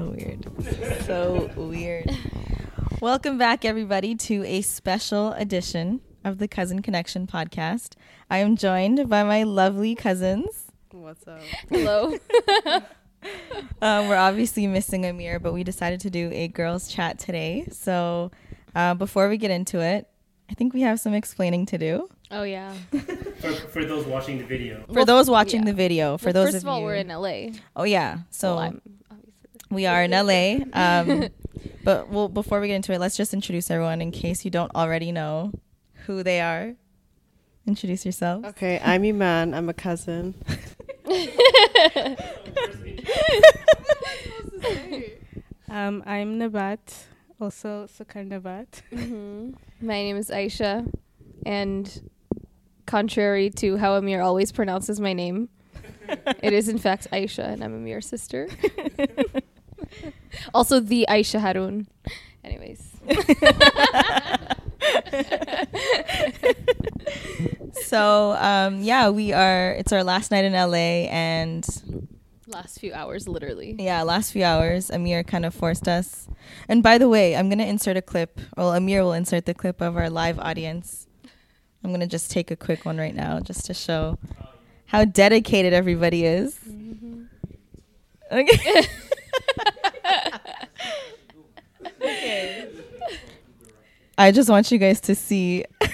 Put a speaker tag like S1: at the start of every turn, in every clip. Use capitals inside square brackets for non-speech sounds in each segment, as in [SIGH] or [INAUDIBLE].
S1: So weird. So weird. [LAUGHS] Welcome back, everybody, to a special edition of the Cousin Connection podcast. I am joined by my lovely cousins.
S2: What's up?
S3: Hello. [LAUGHS] [LAUGHS]
S1: Um, we're obviously missing Amir, but we decided to do a girls' chat today. So uh, before we get into it, I think we have some explaining to do.
S3: oh yeah.
S4: For, for those watching the video.
S1: For those watching
S3: yeah.
S1: the video, for
S3: Well,
S1: those
S3: first
S1: of
S3: of all,
S1: you,
S3: we're in LA.
S1: oh yeah, so
S3: well, I'm obviously.
S1: We are in LA. Um, [LAUGHS] but well, before we get into it, let's just introduce everyone in case you don't already know who they are. Introduce yourself.
S2: Okay, I'm Iman. I'm a cousin. [LAUGHS]
S5: Um, I'm Nabat, also Sukar Nabat.
S3: hmm My name is Aisha, and contrary to how Amir always pronounces my name, [LAUGHS] it is in fact Aisha, and I'm Amir's sister. [LAUGHS] also, the Aisha Harun. Anyways. [LAUGHS]
S1: So um, yeah, we are. It's our last night in LA, and
S3: Last few hours, literally.
S1: yeah, last few hours, Amir kind of forced us. And by the way, I'm gonna insert a clip. Well, Amir will insert the clip of our live audience. I'm gonna just take a quick one right now, just to show how dedicated everybody is. Okay. [LAUGHS] okay. I just want you guys to see [LAUGHS]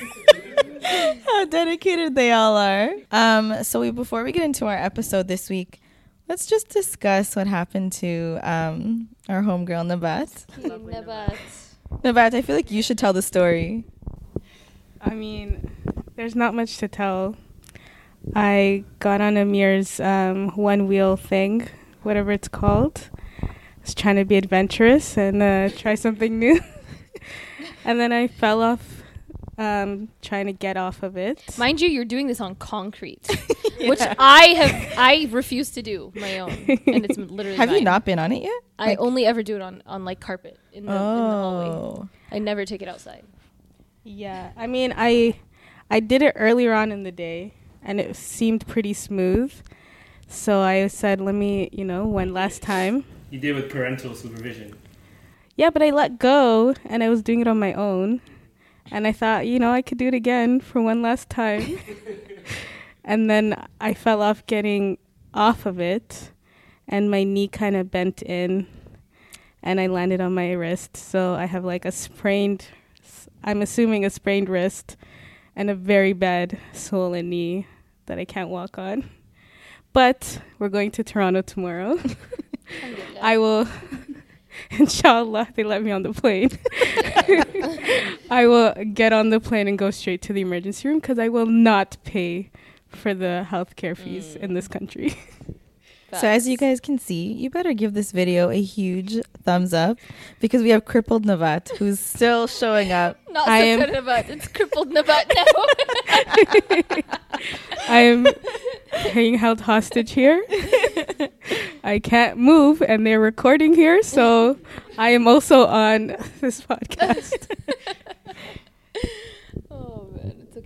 S1: how dedicated they all are. Um, so we, before we get into our episode this week, let's just discuss what happened to um, our homegirl Nabat.
S3: Nabat.
S1: Nabat, I feel like you should tell the story.
S5: I mean, there's not much to tell. I got on Amir's um, one wheel thing, whatever it's called. I was trying to be adventurous and uh, try something new. [LAUGHS] and then I fell off um, trying to get off of it.
S3: Mind you, you're doing this on concrete, [LAUGHS] which I have I refuse to do my own, and it's [LAUGHS] literally.
S1: Have you not been on it yet?
S3: I
S1: Like-
S3: only ever do it on on like carpet in the, in the hallway.
S1: Oh.
S3: I never take it outside.
S5: Yeah, I mean, I I did it earlier on in the day, and it seemed pretty smooth. So I said, let me, you know, one last time.
S4: You did with parental supervision.
S5: Yeah, but I let go, and I was doing it on my own, and I thought, you know, I could do it again for one last time. [LAUGHS] and then I fell off getting off of it, and my knee kind of bent in, and I landed on my wrist. So I have like a sprained, I'm assuming a sprained wrist, and a very bad swollen knee that I can't walk on. But we're going to Toronto tomorrow. [LAUGHS] I will, [LAUGHS] inshallah, they let me on the plane. [LAUGHS] I will get on the plane and go straight to the emergency room because I will not pay for the healthcare fees mm. in this country. [LAUGHS]
S1: So as you guys can see, you better give this video a huge thumbs up because we have crippled Nabat who's still showing up. [LAUGHS]
S3: Not
S5: I
S3: so
S5: am-
S3: good Nabat. It's crippled Nabat now. [LAUGHS]
S5: I am being held hostage here. [LAUGHS] I can't move, and they're recording here, so I am also on this podcast.
S3: oh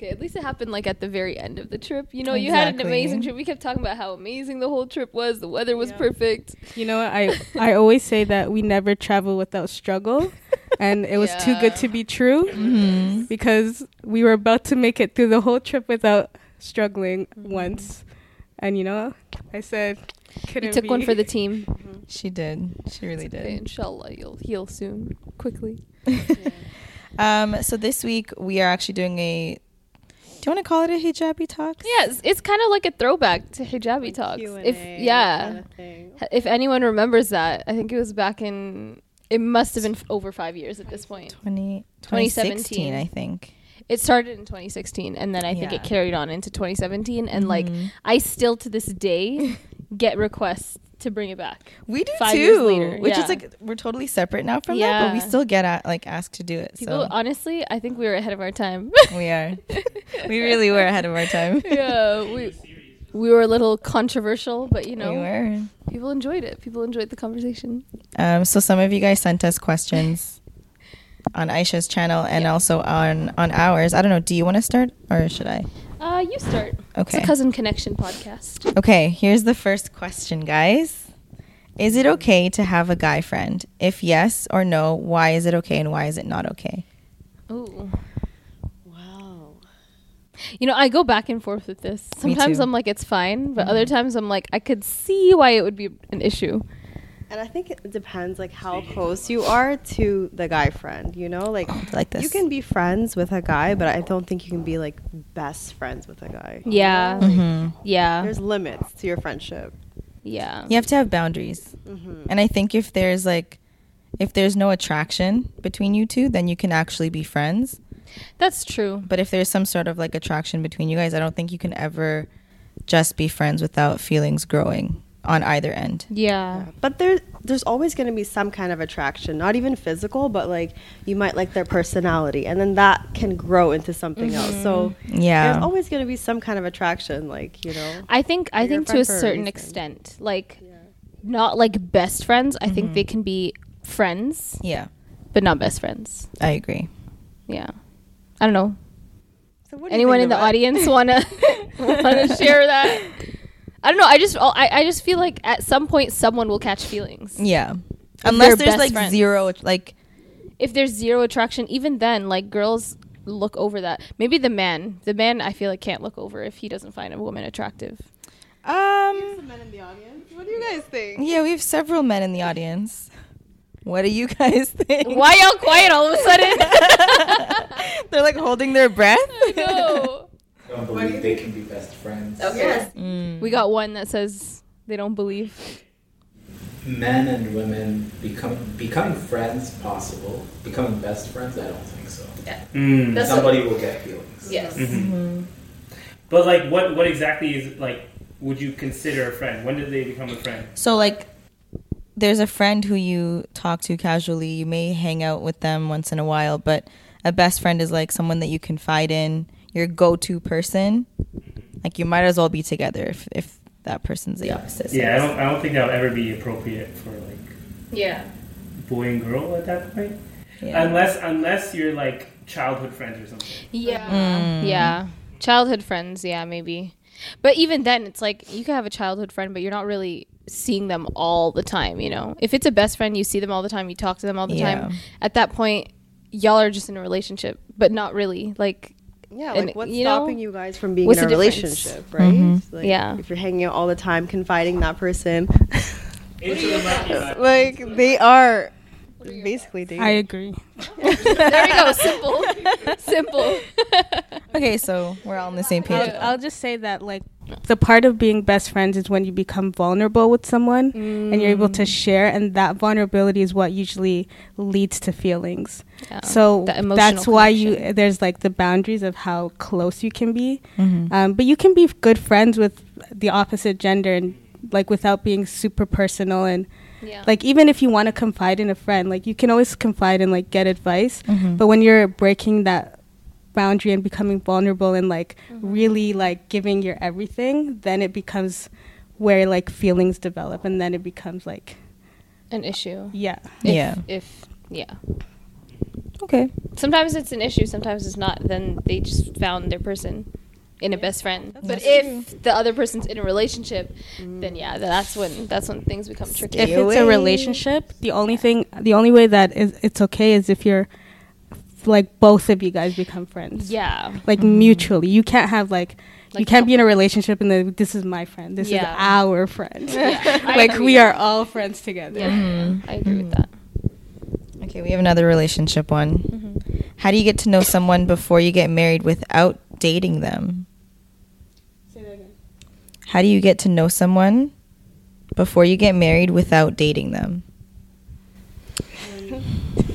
S3: okay. At least it happened like at the very end of the trip. You know, you had an amazing trip. We kept talking about how amazing the whole trip was. The weather was
S5: Yeah.
S3: perfect.
S5: You know. I [LAUGHS] I always say that we never travel without struggle. and it was too good to be true
S1: Mm-hmm.
S5: because we were about to make it through the whole trip without struggling once. And you know, I said, could
S3: You
S5: it
S3: took one for the team.
S1: She did. She really
S3: Okay,
S1: did.
S3: inshallah, you'll heal soon, quickly. [LAUGHS]
S1: Um, so this week we are actually doing a. Do you want to call it a hijabi talk?
S3: Yeah, it's, it's kind of like a throwback to hijabi talks. If
S2: Q&A
S3: yeah,
S2: kinda thing.
S3: if anyone remembers that, I think it was back in. It must have been f- over five years at this point.
S1: 20,
S3: 2017.
S1: I think.
S3: It started in 2016, and then I think
S1: Yeah.
S3: it carried on into 2017. And like,
S1: Mhm.
S3: I still to this day [LAUGHS] get requests to bring it back.
S1: We do
S3: Five
S1: too,
S3: later,
S1: which
S3: yeah.
S1: is like we're totally separate now from that, but we still get at, like asked to do it.
S3: People,
S1: so
S3: honestly, I think we were ahead of our time. [LAUGHS]
S1: we are, we really were ahead of our time. [LAUGHS]
S3: yeah, we we were a little controversial, but you know,
S1: We were.
S3: people enjoyed it. People enjoyed the conversation.
S1: Um, so some of you guys sent us questions on Aisha's channel and
S3: Yeah.
S1: also on on ours. I don't know. Do you want to start or should I?
S3: Uh, you start.
S1: Okay.
S3: It's a cousin connection podcast.
S1: Okay, here's the first question, guys. Is it okay to have a guy friend? If yes or no, why is it okay and why is it not okay?
S3: Ooh.
S2: Wow.
S3: You know, I go back and forth with this. Sometimes. I'm like, it's fine, but other times I'm like, I could see why it would be an issue.
S2: And I think it depends like how close you are to the guy friend, you know? Like
S1: Like this.
S2: you can be friends with a guy, but I don't think you can be like best friends with a guy. you
S3: Yeah.
S2: know? Like,
S1: Mhm.
S3: Yeah.
S2: There's limits to your friendship.
S3: yeah.
S1: You have to have boundaries.
S2: Mm-hmm.
S1: And I think if there's like if there's no attraction between you two, then you can actually be friends.
S3: That's true.
S1: But if there's some sort of like attraction between you guys, I don't think you can ever just be friends without feelings growing on either end.
S3: Yeah.
S2: But there, there's always going to be some kind of attraction, not even physical, but like you might like their personality, and then that can grow into something else. So mm-hmm.
S1: Yeah.
S2: there's always going to be some kind of attraction, like you know.
S3: I think I think to a
S2: friend for a
S3: certain
S2: reason.
S3: extent, like not like best friends. I think they mm-hmm. can be friends,
S1: yeah.
S3: but not best friends.
S1: I agree.
S3: Yeah. I don't know.
S2: So what do
S3: Anyone in the audience wanna [LAUGHS] [LAUGHS] wanna share that? I don't know. I just I, I just feel like at some point someone will catch feelings.
S1: Yeah.
S3: they're
S1: Unless there's like
S3: friends.
S1: zero like
S3: If there's zero attraction, even then, like girls look over that. Maybe the man, the man, I feel like can't look over if he doesn't find a woman attractive.
S1: um some
S2: men in the audience. What do you guys think?
S1: yeah, we have several men in the audience. What do you guys [LAUGHS] think?
S3: Why y'all quiet all of a sudden? [LAUGHS]
S1: They're like holding their breath.
S3: no.
S6: I don't believe they can be best friends.
S1: Mm.
S3: We got one that says they don't believe.
S6: Men and women become becoming friends possible. Becoming best friends, I don't think so.
S4: Mm.
S6: Somebody will get feelings.
S3: Yes.
S1: Mm-hmm.
S4: But like, what what exactly is like? Would you consider a friend? When did they become a friend?
S1: So like there's a friend who you talk to casually, you may hang out with them once in a while, but a best friend is like someone that you confide in, your go-to person. Like you might as well be together if if that person's the
S6: Yeah.
S1: opposite.
S4: Yeah, I don't I don't think that would ever be appropriate for like
S3: Yeah.
S4: boy and girl at that point.
S1: Yeah.
S4: Unless unless you're like childhood friends or something.
S3: Yeah.
S1: Mm.
S3: Yeah. Childhood friends, yeah, maybe. But even then, it's like you can have a childhood friend, but you're not really seeing them all the time, you know? If it's a best friend, you see them all the time, you talk to them all the
S1: Yeah.
S3: time. At that point, y'all are just in a relationship, but not really. Like,
S2: Yeah,
S3: And,
S2: like what's
S3: you know,
S2: stopping you guys from being
S3: what's
S2: in a
S3: the difference?
S2: relationship, right?
S1: Mhm.
S2: Like,
S3: Yeah.
S2: If you're hanging out all the time, confiding that person, [LAUGHS]
S4: Into the mic,
S2: like they are basically dating.
S5: I agree.
S3: there we go. [LAUGHS] Simple. Simple.
S1: Okay, so we're all on the same page.
S5: I'll, I'll just say that like the part of being best friends is when you become vulnerable with someone and you're able to share and that vulnerability is what usually leads to feelings
S3: Yeah.
S5: so
S3: The emotional
S5: that's why you there's like the boundaries of how close you can be
S1: Mhm.
S5: um, but you can be good friends with the opposite gender and like without being super personal and
S3: Yeah.
S5: like even if you want to confide in a friend like you can always confide and like get advice
S1: Mhm.
S5: but when you're breaking that boundary and becoming vulnerable and like mm-hmm. really like giving your everything then it becomes where like feelings develop and then it becomes like
S3: an issue.
S5: yeah
S3: If,
S1: Yeah.
S3: If, yeah.
S1: Okay.
S3: Sometimes it's an issue, sometimes it's not. Then they just found their person. in a best friend. But if the other person's in a relationship, then yeah, that's when that's when things become tricky.
S5: if it's a relationship, the only thing, the only way that is it's okay is if you're like both of you guys become friends.
S3: yeah,
S5: Like mm-hmm. mutually, you can't have like. you can't be in a relationship and then this is my friend. This
S3: Yeah.
S5: is our friend.
S3: Yeah, [LAUGHS]
S5: like we are all friends together.
S3: Yeah, I agree with mm-hmm. that.
S1: Okay, we have another relationship one. Mm-hmm. How do you get to know someone before you get married without dating them? How do you get to know someone before you get married without dating them? [LAUGHS]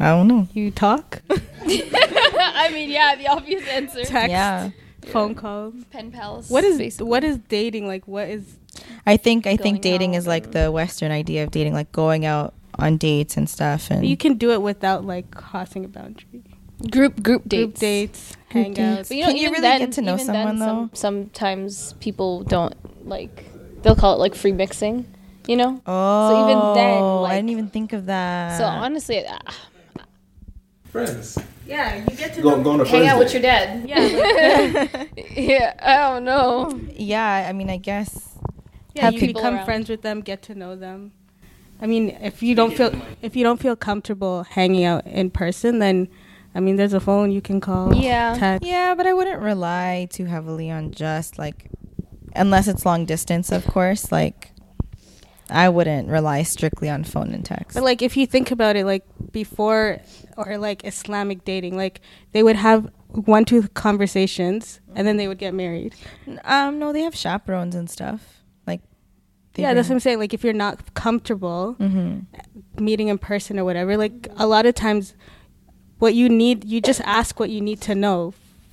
S1: I don't know.
S5: You talk, [LAUGHS] [LAUGHS]
S3: I mean, yeah, the obvious answer.
S5: text,
S1: Yeah.
S5: phone calls.
S3: Pen pals.
S5: What is
S3: basically.
S5: what is dating like? What is
S1: I think I think dating
S3: out
S1: is like the western idea of dating like going out on dates and stuff and
S5: you can do it without like crossing a boundary.
S3: group group dates?
S5: Group dates,
S3: Group
S5: hangouts.
S3: But you know,
S1: Can you really
S3: then,
S1: get to know
S3: even
S1: someone,
S3: then,
S1: though?
S3: Some, sometimes people don't like. They'll call it like free mixing. You know.
S1: Oh,
S3: even then,
S1: I didn't even think of that.
S3: so honestly, uh,
S6: Friends.
S5: Yeah, you get to
S6: Go, going to
S3: hang
S6: friends
S3: out with your dad. [LAUGHS]
S5: Yeah, [LAUGHS]
S3: yeah, I don't know.
S1: yeah, I mean, I guess
S5: yeah,
S1: Have
S5: you
S1: people
S5: become
S3: around.
S5: friends with them, get to know them. I mean, if you don't feel if you don't feel comfortable hanging out in person, then I mean, there's a phone you can call.
S3: Yeah.
S5: text.
S1: Yeah, but I wouldn't rely too heavily on just like, unless it's long distance, of course. Like, I wouldn't rely strictly on phone and text.
S5: But like, if you think about it, like before or like Islamic dating, like they would have one two conversations and then they would get married.
S1: um, no, they have chaperones and stuff. Like, they
S5: yeah, that's what I'm saying. Like, if you're not comfortable
S1: Mhm.
S5: meeting in person or whatever, like a lot of times, what you need, you just ask what you need to know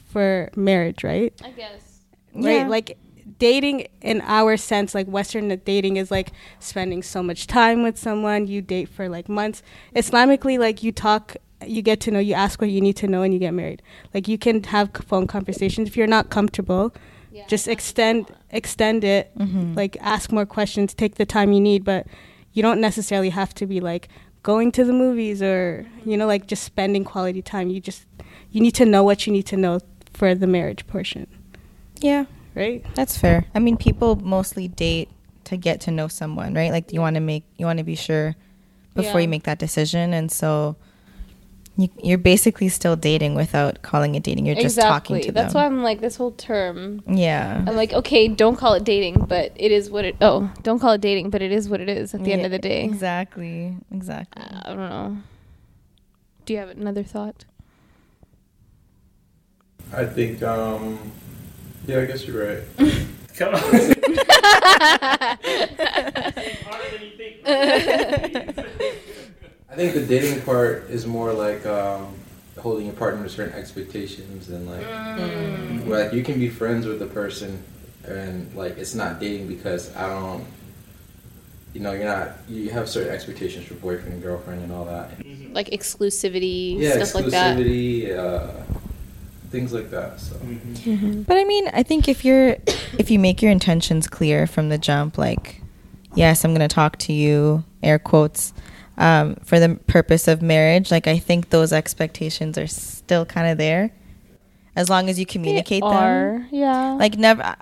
S5: for marriage, right?
S3: I guess.
S1: Yeah.
S5: Right? Like dating in our sense, like Western dating is like spending so much time with someone. You date for like months. Islamically, like you talk, you get to know, you ask what you need to know, and you get married. Like you can have phone conversations if you're not comfortable.
S3: Yeah.
S5: Just extend extend it.
S1: mm-hmm.
S5: Like ask more questions. Take the time you need, but you don't necessarily have to be like going to the movies or you know like just spending quality time. You just you need to know what you need to know for the marriage portion,
S1: yeah,
S5: right?
S1: that's fair. I mean, people mostly date to get to know someone, right? Like, you want to make, you want to be sure before
S3: Yeah.
S1: you make that decision, and so. You, you're basically still dating without calling it dating. You're just talking to
S3: That's
S1: them.
S3: That's why I'm like this whole term.
S1: yeah.
S3: I'm like, okay, don't call it dating, but it is what it. Oh, don't call it dating, but it is what it is at the end of the day.
S1: Exactly. Exactly.
S3: I don't know. Do you have another thought?
S7: I think, um, yeah, I guess you're right. [LAUGHS]
S4: Come on. [LAUGHS] Harder than you think.
S6: I think the dating part is more like um, holding your partner to certain expectations and like, where, like you can be friends with the person and like it's not dating because I don't, you know, you're not you have certain expectations for boyfriend and girlfriend and all that.
S3: Like exclusivity,
S6: Yeah,
S3: stuff like that.
S6: uh, things like that. So
S1: But I mean, I think if you're [COUGHS] if you make your intentions clear from the jump, like, yes, I'm gonna talk to you, air quotes, um, for the purpose of marriage. Like, I think those expectations are still kind of there, as long as you communicate them.
S3: Are yeah.
S1: Like, never.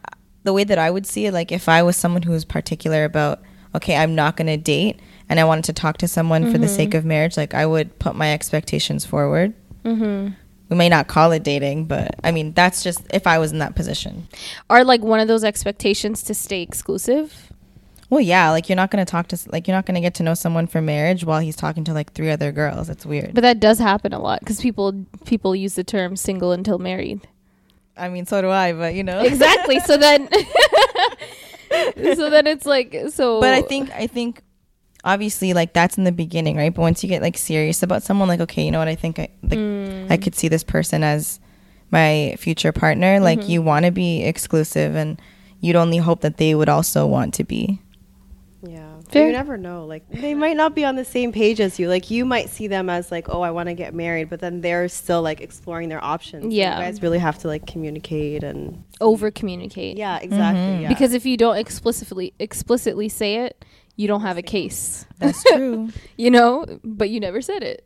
S1: The way that I would see it, like, if I was someone who was particular about, okay, I'm not gonna date, and I wanted to talk to someone for the sake of marriage, like, I would put my expectations forward.
S3: mm-hmm.
S1: We may not call it dating, but I mean, that's just if I was in that position.
S3: Are like one of those expectations to stay exclusive?
S1: Well, yeah, like you're not gonna talk to like you're not gonna get to know someone for marriage while he's talking to like three other girls. It's weird.
S3: But that does happen a lot because people people use the term single until married.
S1: I mean, so do I, but you know.
S3: Exactly. so then, [LAUGHS] [LAUGHS] so then it's like so.
S1: But I think I think obviously like that's in the beginning, right? But once you get like serious about someone, like okay, you know what? I think I like
S3: Mm.
S1: I could see this person as my future partner. Like
S3: Mm-hmm.
S1: you want to be exclusive, and you'd only hope that they would also want to be.
S2: Yeah.
S3: Fair.
S2: You never know. Like they might not be on the same page as you. Like you might see them as like, oh, I want to get married, but then they're still like exploring their options. So
S3: Yeah.
S2: You guys really have to like communicate and
S3: over communicate.
S2: yeah, exactly.
S1: Mhm.
S2: Yeah.
S3: Because if you don't explicitly explicitly say it, you don't have a case.
S1: That's true. [LAUGHS]
S3: You know, but you never said it.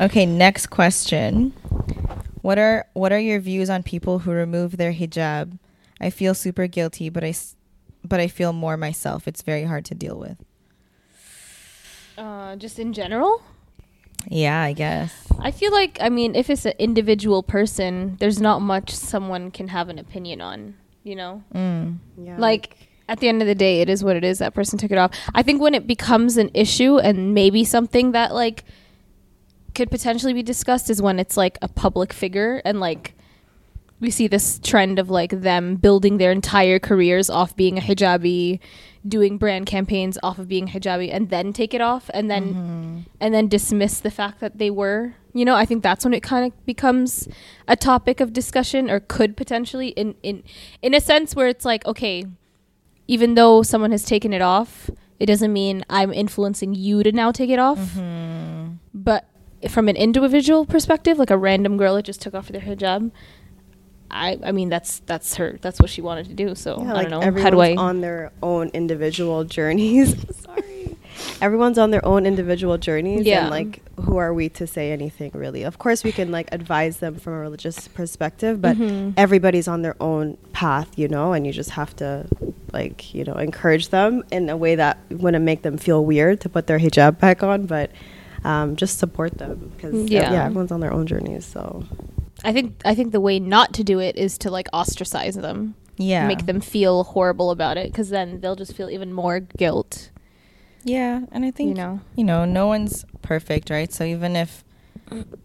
S1: Okay, next question. What are what are your views on people who remove their hijab? I feel super guilty, but I s- but I feel more myself. It's very hard to deal with.
S3: Uh, just in general,
S1: Yeah, I guess.
S3: I feel like I mean, if it's an individual person, there's not much someone can have an opinion on. You know,
S1: Mm.
S2: Yeah.
S3: like at the end of the day, it is what it is. That person took it off. I think when it becomes an issue and maybe something that like could potentially be discussed is when it's like a public figure and like we see this trend of like them building their entire careers off being a hijabi doing brand campaigns off of being hijabi and then take it off and then mm-hmm. and then dismiss the fact that they were. You know i think that's when it kind of becomes a topic of discussion or could potentially in in in a sense where it's like okay even though someone has taken it off it doesn't mean i'm influencing you to now take it off. Mm-hmm. But from an individual perspective like a random girl that just took off their hijab I, I mean that's that's her that's what she wanted to do so
S2: Yeah,
S3: I
S2: like
S3: don't know
S2: everyone's
S3: how do I
S2: on their own individual journeys. [LAUGHS] Sorry. Everyone's on their own individual journeys
S3: Yeah.
S2: and like who are we to say anything really? Of course we can like advise them from a religious perspective, but
S3: Mhm.
S2: everybody's on their own path, you know, and you just have to like, you know, encourage them in a way that wouldn't make them feel weird to put their hijab back on, but um, just support them because yeah.
S3: Yeah.
S2: everyone's on their own journeys. So
S3: I think I think the way not to do it is to like ostracize them
S1: Yeah.
S3: make them feel horrible about it because then they'll just feel even more guilt
S1: Yeah, and I think
S3: you know
S1: you know, no one's perfect, right? So even if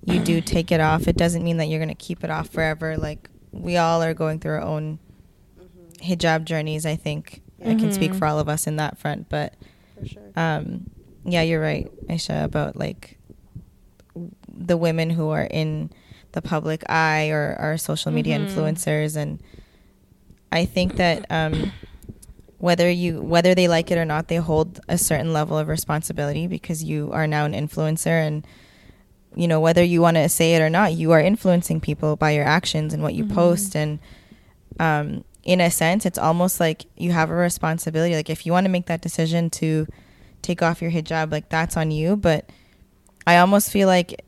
S1: you do [CLEARS THROAT] take it off, it doesn't mean that you're going to keep it off forever. Like we all are going through our own hijab journeys, I think. I can speak
S3: Mhm.
S1: for all of us in that front, but
S2: for sure.
S1: um yeah, you're right, Aisha, about like the women who are in the public eye or are social media
S3: Mhm.
S1: influencers and I think that um whether you whether they like it or not, they hold a certain level of responsibility because you are now an influencer and you know whether you want to say it or not, you are influencing people by your actions and what you
S3: Mhm.
S1: post and um in a sense it's almost like you have a responsibility like if you want to make that decision to take off your hijab like that's on you but I almost feel like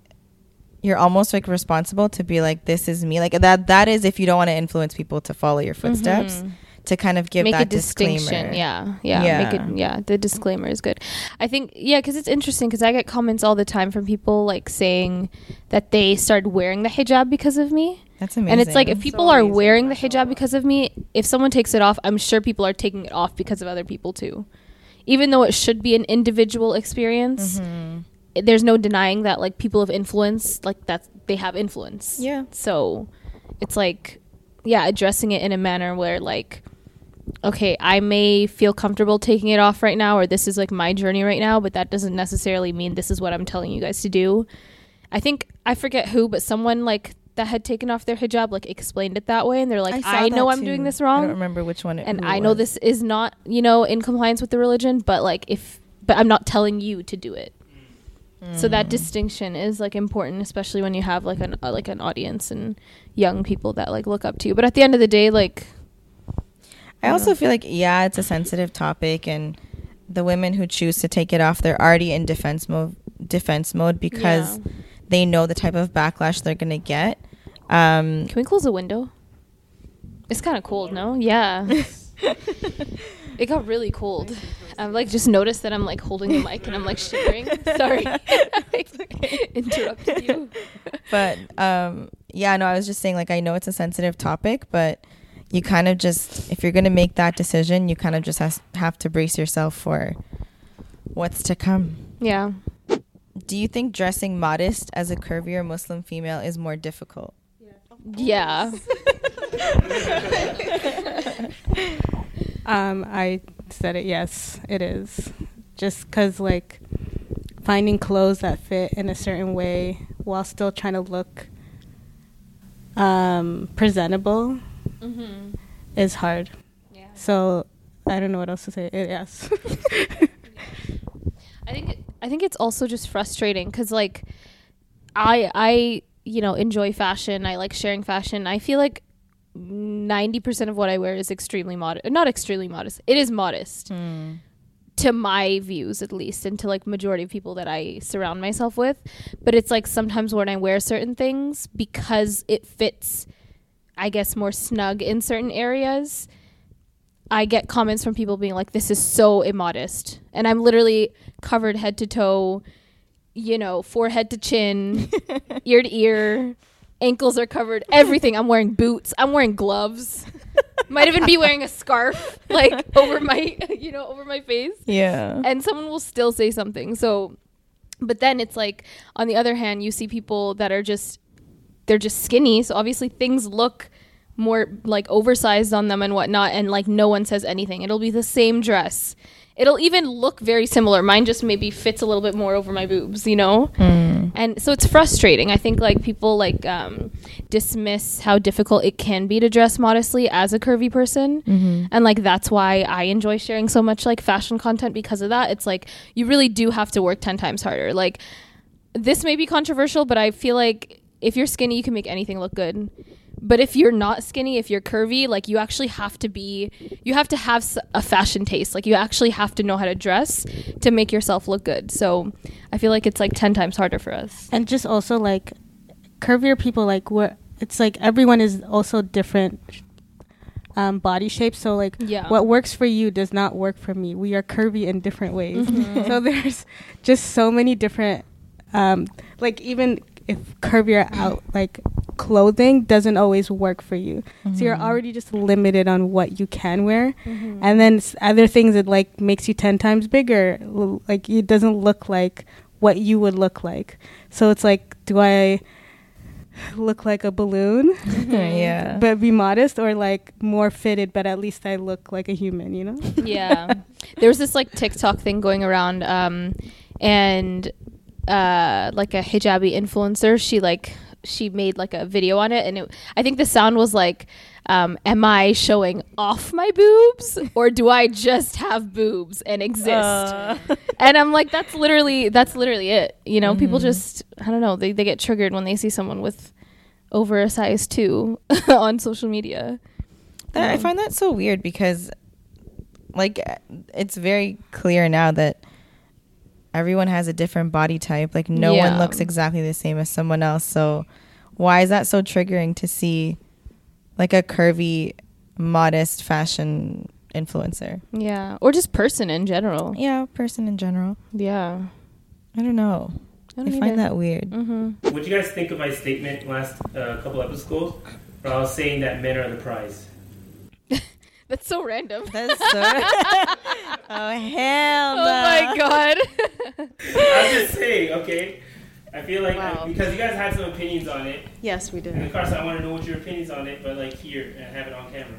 S1: you're almost like responsible to be like this is me like that that is if you don't want to influence people to follow your footsteps
S3: Mhm.
S1: to kind of give
S3: make
S1: that
S3: a distinction
S1: disclaimer.
S3: yeah yeah
S1: Yeah.
S3: make it yeah the disclaimer is good i think yeah because it's interesting because i get comments all the time from people like saying that they started wearing the hijab because of me
S1: That's amazing.
S3: and it's like if people
S2: So
S3: are
S2: amazing,
S3: wearing the hijab because of me if someone takes it off i'm sure people are taking it off because of other people too even though it should be an individual experience
S1: Mm-hmm.
S3: i- there's no denying that like people of influence like that they have influence
S1: Yeah.
S3: so it's like yeah addressing it in a manner where like okay i may feel comfortable taking it off right now or this is like my journey right now but that doesn't necessarily mean this is what i'm telling you guys to do i think i forget who but someone like that had taken off their hijab like explained it that way and they're like
S1: saw
S3: i, know i'm doing this wrong I
S1: don't remember which one. It,
S3: and i know
S1: was.
S3: this is not you know in compliance with the religion but like if but i'm not telling you to do it so
S1: Mm.
S3: that distinction is like important especially when you have like an uh, like an audience and young people that like look up to you but at the end of the day like
S1: I also feel like yeah, it's a sensitive topic, and the women who choose to take it off, they're already in defense mode. Defense mode because
S3: Yeah.
S1: They know the type of backlash they're gonna get. Um,
S3: can we close the window it's kind of cold no yeah [LAUGHS] It got really cold. I've like just noticed that I'm like holding the mic and I'm like shivering. [LAUGHS] Sorry, [LAUGHS] I interrupted you.
S1: but um yeah no i was just saying like i know it's a sensitive topic but you kind of just if you're gonna make that decision you kind of just has, have to brace yourself for what's to come
S3: Yeah.
S1: Do you think dressing modest as a curvier muslim female is more difficult
S3: Yeah. [LAUGHS]
S5: Um, I said it. Yes, it is. Just because like finding clothes that fit in a certain way while still trying to look um, presentable
S3: Mm-hmm.
S5: is hard.
S3: Yeah.
S5: So I don't know what else to say. It, yes. [LAUGHS]
S3: I think it, I think it's also just frustrating because like I I you know enjoy fashion. I like sharing fashion. I feel like ninety percent of what I wear is extremely modest. Not extremely modest. It is modest hmm. to my views at least, and to like majority of people that I surround myself with. But it's like sometimes when I wear certain things because it fits, I guess more snug in certain areas. I get comments from people being like, "This is so immodest," and I'm literally covered head to toe, you know, forehead to chin, [LAUGHS] ear to ear, ankles are covered, everything. I'm wearing boots. I'm wearing gloves. Might even be wearing a scarf like [LAUGHS] over my, you know, over my face,
S1: yeah
S3: and someone will still say something. So, but then it's like, on the other hand, you see people that are just, they're just skinny. So obviously things look more like oversized on them and whatnot and like no one says anything. It'll be the same dress. It'll even look very similar. Mine just maybe fits a little bit more over my boobs you know? And so it's frustrating. I think like people like um, dismiss how difficult it can be to dress modestly as a curvy person. And like that's why i enjoy sharing so much like fashion content because of that. It's like you really do have to work 10 times harder. Like this may be controversial but i feel like if you're skinny you can make anything look good but if you're not skinny if you're curvy like you actually have to be you have to have a fashion taste. Like you actually have to know how to dress to make yourself look good. So i feel like it's like 10 times harder for us.
S5: And just also like curvier people like what it's like everyone is also different um, body shapes. So like
S3: Yeah.
S5: what works for you does not work for me. We are curvy in different ways. [LAUGHS] So there's just so many different um, like even if curvier out like clothing doesn't always work for you. So you're already just limited on what you can wear. And then other things that like makes you 10 times bigger l- like it doesn't look like what you would look like. So it's like do i look like a balloon? [LAUGHS]
S1: Yeah.
S5: But be modest or like more fitted but at least i look like a human you know? [LAUGHS]
S3: Yeah. There was this like tiktok thing going around um and uh like a hijabi influencer she like she made like a video on it and it, i think the sound was like um am i showing off my boobs or do i just have boobs and exist? And i'm like that's literally that's literally it. You know people just i don't know they, they get triggered when they see someone with over a size two [LAUGHS] on social media.
S1: That- I find that so weird because, like, uh, it's very clear now that everyone has a different body type. Like, no one looks exactly the same as someone else. So, why is that so triggering to see, like, a curvy, modest fashion influencer?
S3: yeah or just person in general
S1: Yeah, person in general.
S3: yeah
S1: I don't know. I,
S3: don't
S1: find
S3: either.
S1: that weird.
S3: mm-hmm.
S4: What do you guys think of my statement last uh, couple episodes? Where I was saying that men are the prize.
S3: That's so random.
S1: That's so. [LAUGHS] oh hell!
S3: oh my god.
S4: I'm just saying, okay? I feel like
S3: Wow.
S4: because you guys had some opinions on it,
S2: Yes, we
S4: and of
S2: did.
S4: course I want to know what your opinions on it, but like here and have it on camera.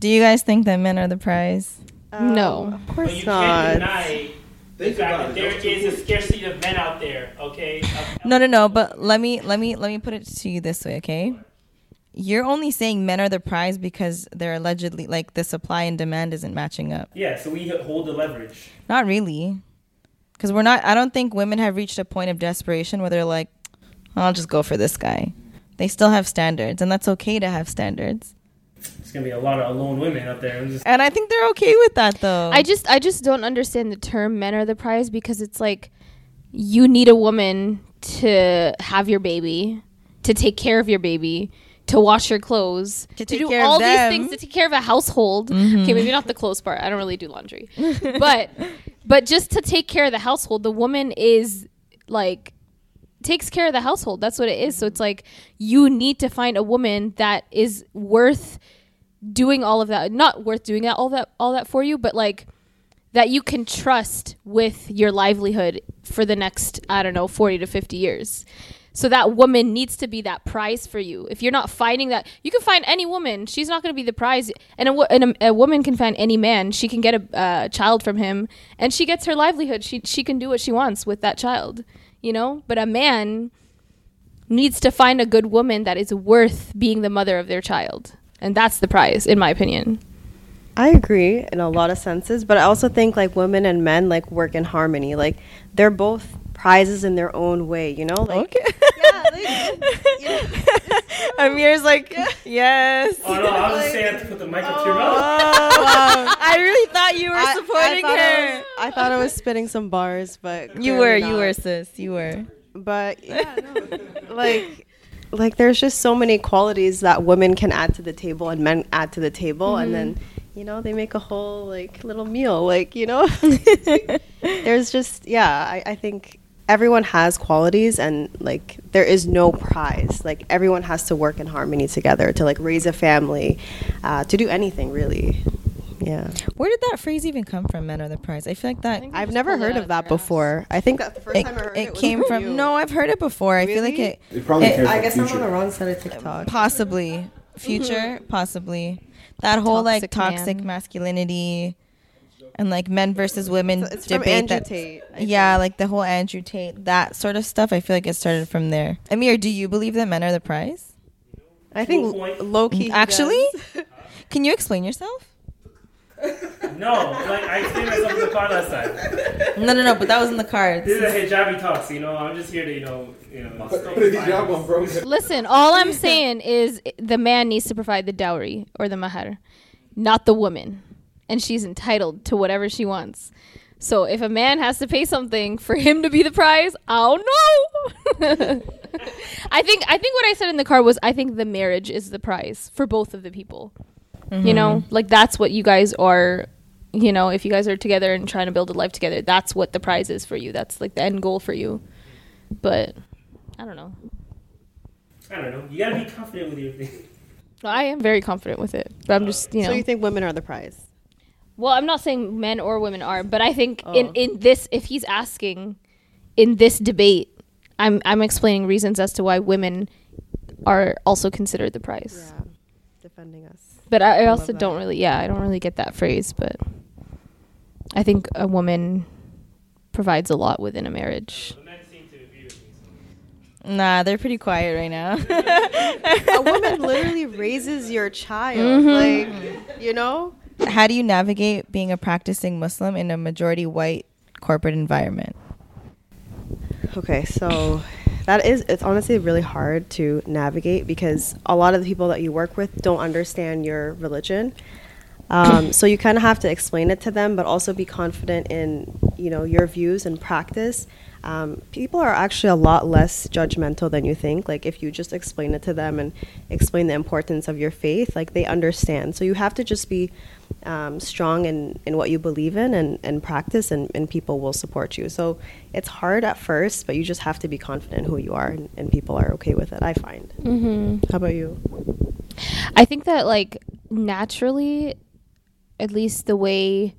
S1: Do you guys think that men are the prize?
S3: Um, no.
S2: Of
S4: But
S2: course
S4: you
S2: not.
S4: can't deny the fact that
S6: it.
S4: there
S6: Those two
S4: is a scarcity of men out there. Okay.
S1: No, no, no. But let me let me let me put it to you this way, okay? You're only saying men are the prize because they're allegedly like the supply and demand isn't matching up.
S4: Yeah. So we hold the leverage.
S1: Not really, because we're not. I don't think women have reached a point of desperation where they're like, "I'll just go for this guy." They still have standards, and that's okay to have standards.
S4: It's gonna be a lot of alone women out there. I'm just
S1: And I think they're okay with that, though.
S3: I just I just don't understand the term men are the prize because it's like you need a woman to have your baby, to take care of your baby, to wash your clothes, to,
S1: take
S3: do all these things, to take care of a household.
S1: Mhm.
S3: Okay, maybe not the clothes part. I don't really do laundry, [LAUGHS] but but just to take care of the household, the woman is like takes care of the household. That's what it is. So it's like you need to find a woman that is worth doing all of that. Not worth doing that all that all that for you, but like that you can trust with your livelihood for the next I don't know 40 to 50 years. So that woman needs to be that prize for you. If you're not finding that, you can find any woman. She's not going to be the prize. And a, and a, a woman can find any man. She can get a uh, child from him, and she gets her livelihood. She she can do what she wants with that child, you know. But a man needs to find a good woman that is worth being the mother of their child, and that's the prize, in my opinion.
S2: I agree in a lot of senses, but I also think like women and men like work in harmony. Like they're both prizes in their own way, you know? Like [LAUGHS]
S1: Amir's like, yes.
S4: Oh no, I was just saying I have to put the mic up to your
S2: Oh,
S4: mouth.
S1: wow. [LAUGHS] I really thought you were
S2: I-
S1: supporting
S2: I thought I
S1: her.
S2: was- I thought I was spitting some bars, but
S1: You
S2: clearly
S1: were, you were, sis. You were.
S2: But yeah, no, like like there's just so many qualities that women can add to the table and men add to the table and then mm-hmm. you know they make a whole like little meal like you know [LAUGHS] there's just yeah I, I think everyone has qualities and like there is no prize like everyone has to work in harmony together to like raise a family uh, to do anything really yeah
S1: Where did that phrase even come from? Men are the prize. I feel like that.
S2: i've never heard of that before i think that's the first
S1: It,
S2: time i heard
S1: it
S2: it, was
S1: came from.
S2: you.
S1: No, I've heard it before. I feel like it.
S7: It probably
S1: it-
S2: i
S7: from
S2: guess i'm on
S7: Future.
S2: the wrong side of tiktok
S1: possibly future possibly that whole like
S3: Toxic
S1: toxic
S3: man.
S1: masculinity and like men versus women
S2: It's- it's from
S1: debate
S2: Andrew
S1: that
S2: Tate, I
S1: yeah like the whole andrew tate that sort of stuff i feel like it started from there amir do you believe that men are the prize
S2: I think
S4: Cool
S2: low key.
S1: actually
S2: does. [LAUGHS]
S1: can you explain yourself
S4: No, like I explained myself in the car last time.
S1: no no no but that was in the cards
S4: This is a hijabi talks, you know. I'm just here to, you know, you know.
S7: Put put hijab on, [LAUGHS] bro.
S3: Listen, all I'm saying is the man needs to provide the dowry or the mahar, not the woman. And she's entitled to whatever she wants. So if a man has to pay something for him to be the prize, I don't know. [LAUGHS] I think I think what I said in the car was I think the marriage is the prize for both of the people. You know, mm-hmm. like that's what you guys are you know, if you guys are together and trying to build a life together, that's what the prize is for you. That's like the end goal for you. But I don't know.
S4: I don't know. You gotta be confident with your thing.
S3: No, I am very confident with it. But I'm just, you know.
S2: So you think women are the prize?
S3: Well, I'm not saying men or women are, but I think in
S2: Oh.
S3: in this if he's asking in this debate, I'm I'm explaining reasons as to why women are also considered the prize.
S2: Yeah, defending us.
S3: But I, I
S2: I
S3: also don't really yeah, I don't really get that phrase, but I think a woman provides a lot within a marriage.
S4: The men seem to agree with me. So.
S1: nah they're pretty quiet right now
S2: A woman literally raises your child, mm-hmm. like you know.
S1: How do you navigate being a practicing muslim in a majority white corporate environment
S2: Okay, so that is it's honestly really hard to navigate because a lot of the people that you work with don't understand your religion. Um, [COUGHS] so you kind of have to explain it to them, but also be confident in you know your views and practice. Um, people are actually a lot less judgmental than you think. Like if you just explain it to them and explain the importance of your faith, like they understand. So you have to just be um, strong in, in what you believe in and, and practice, and, and people will support you. So it's hard at first, but you just have to be confident who you are, and, and people are okay with it. I find.
S3: Mm-hmm.
S2: How about you?
S3: I think that like naturally, at least the way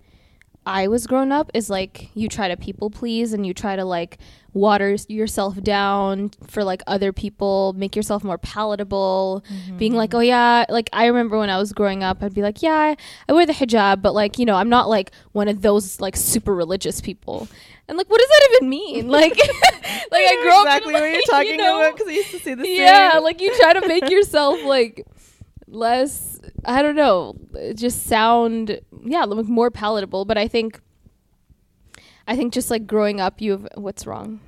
S3: I was grown up is like you try to people please and you try to like water yourself down for like other people, make yourself more palatable, mm-hmm. being like, oh yeah, like I remember when I was growing up, I'd be like, yeah, I, I wear the hijab, but like, you know, I'm not like one of those like super religious people. And like, what does that even mean? [LAUGHS] Like, [LAUGHS] like I grew up in, like, [LAUGHS] you're talking know,
S1: because I used to say the
S3: yeah, like you try to make yourself like less I don't know, just sound yeah, like more palatable, but I think I think just like growing up you've what's wrong?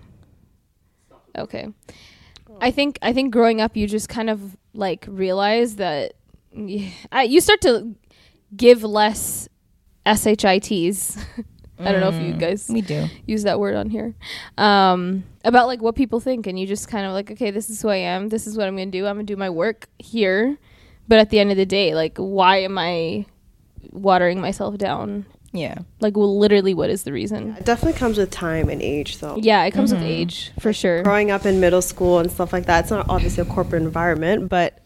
S3: Okay. I think I think growing up you just kind of like realize that y- I, you start to give less shits [LAUGHS] I don't know if you
S1: Mm,
S3: guys
S1: we do.
S3: use that word on here. Um, about like what people think, and you just kind of like, okay, this is who I am. This is what I'm gonna do. I'm gonna do my work here. But at the end of the day, like, why am I watering myself down?
S1: Yeah.
S3: Like, well, literally, what is the reason?
S2: It definitely comes with time and age, though.
S3: Yeah, it comes with mm-hmm. age for sure.
S2: Growing up in middle school and stuff like that, it's not obviously a corporate environment, but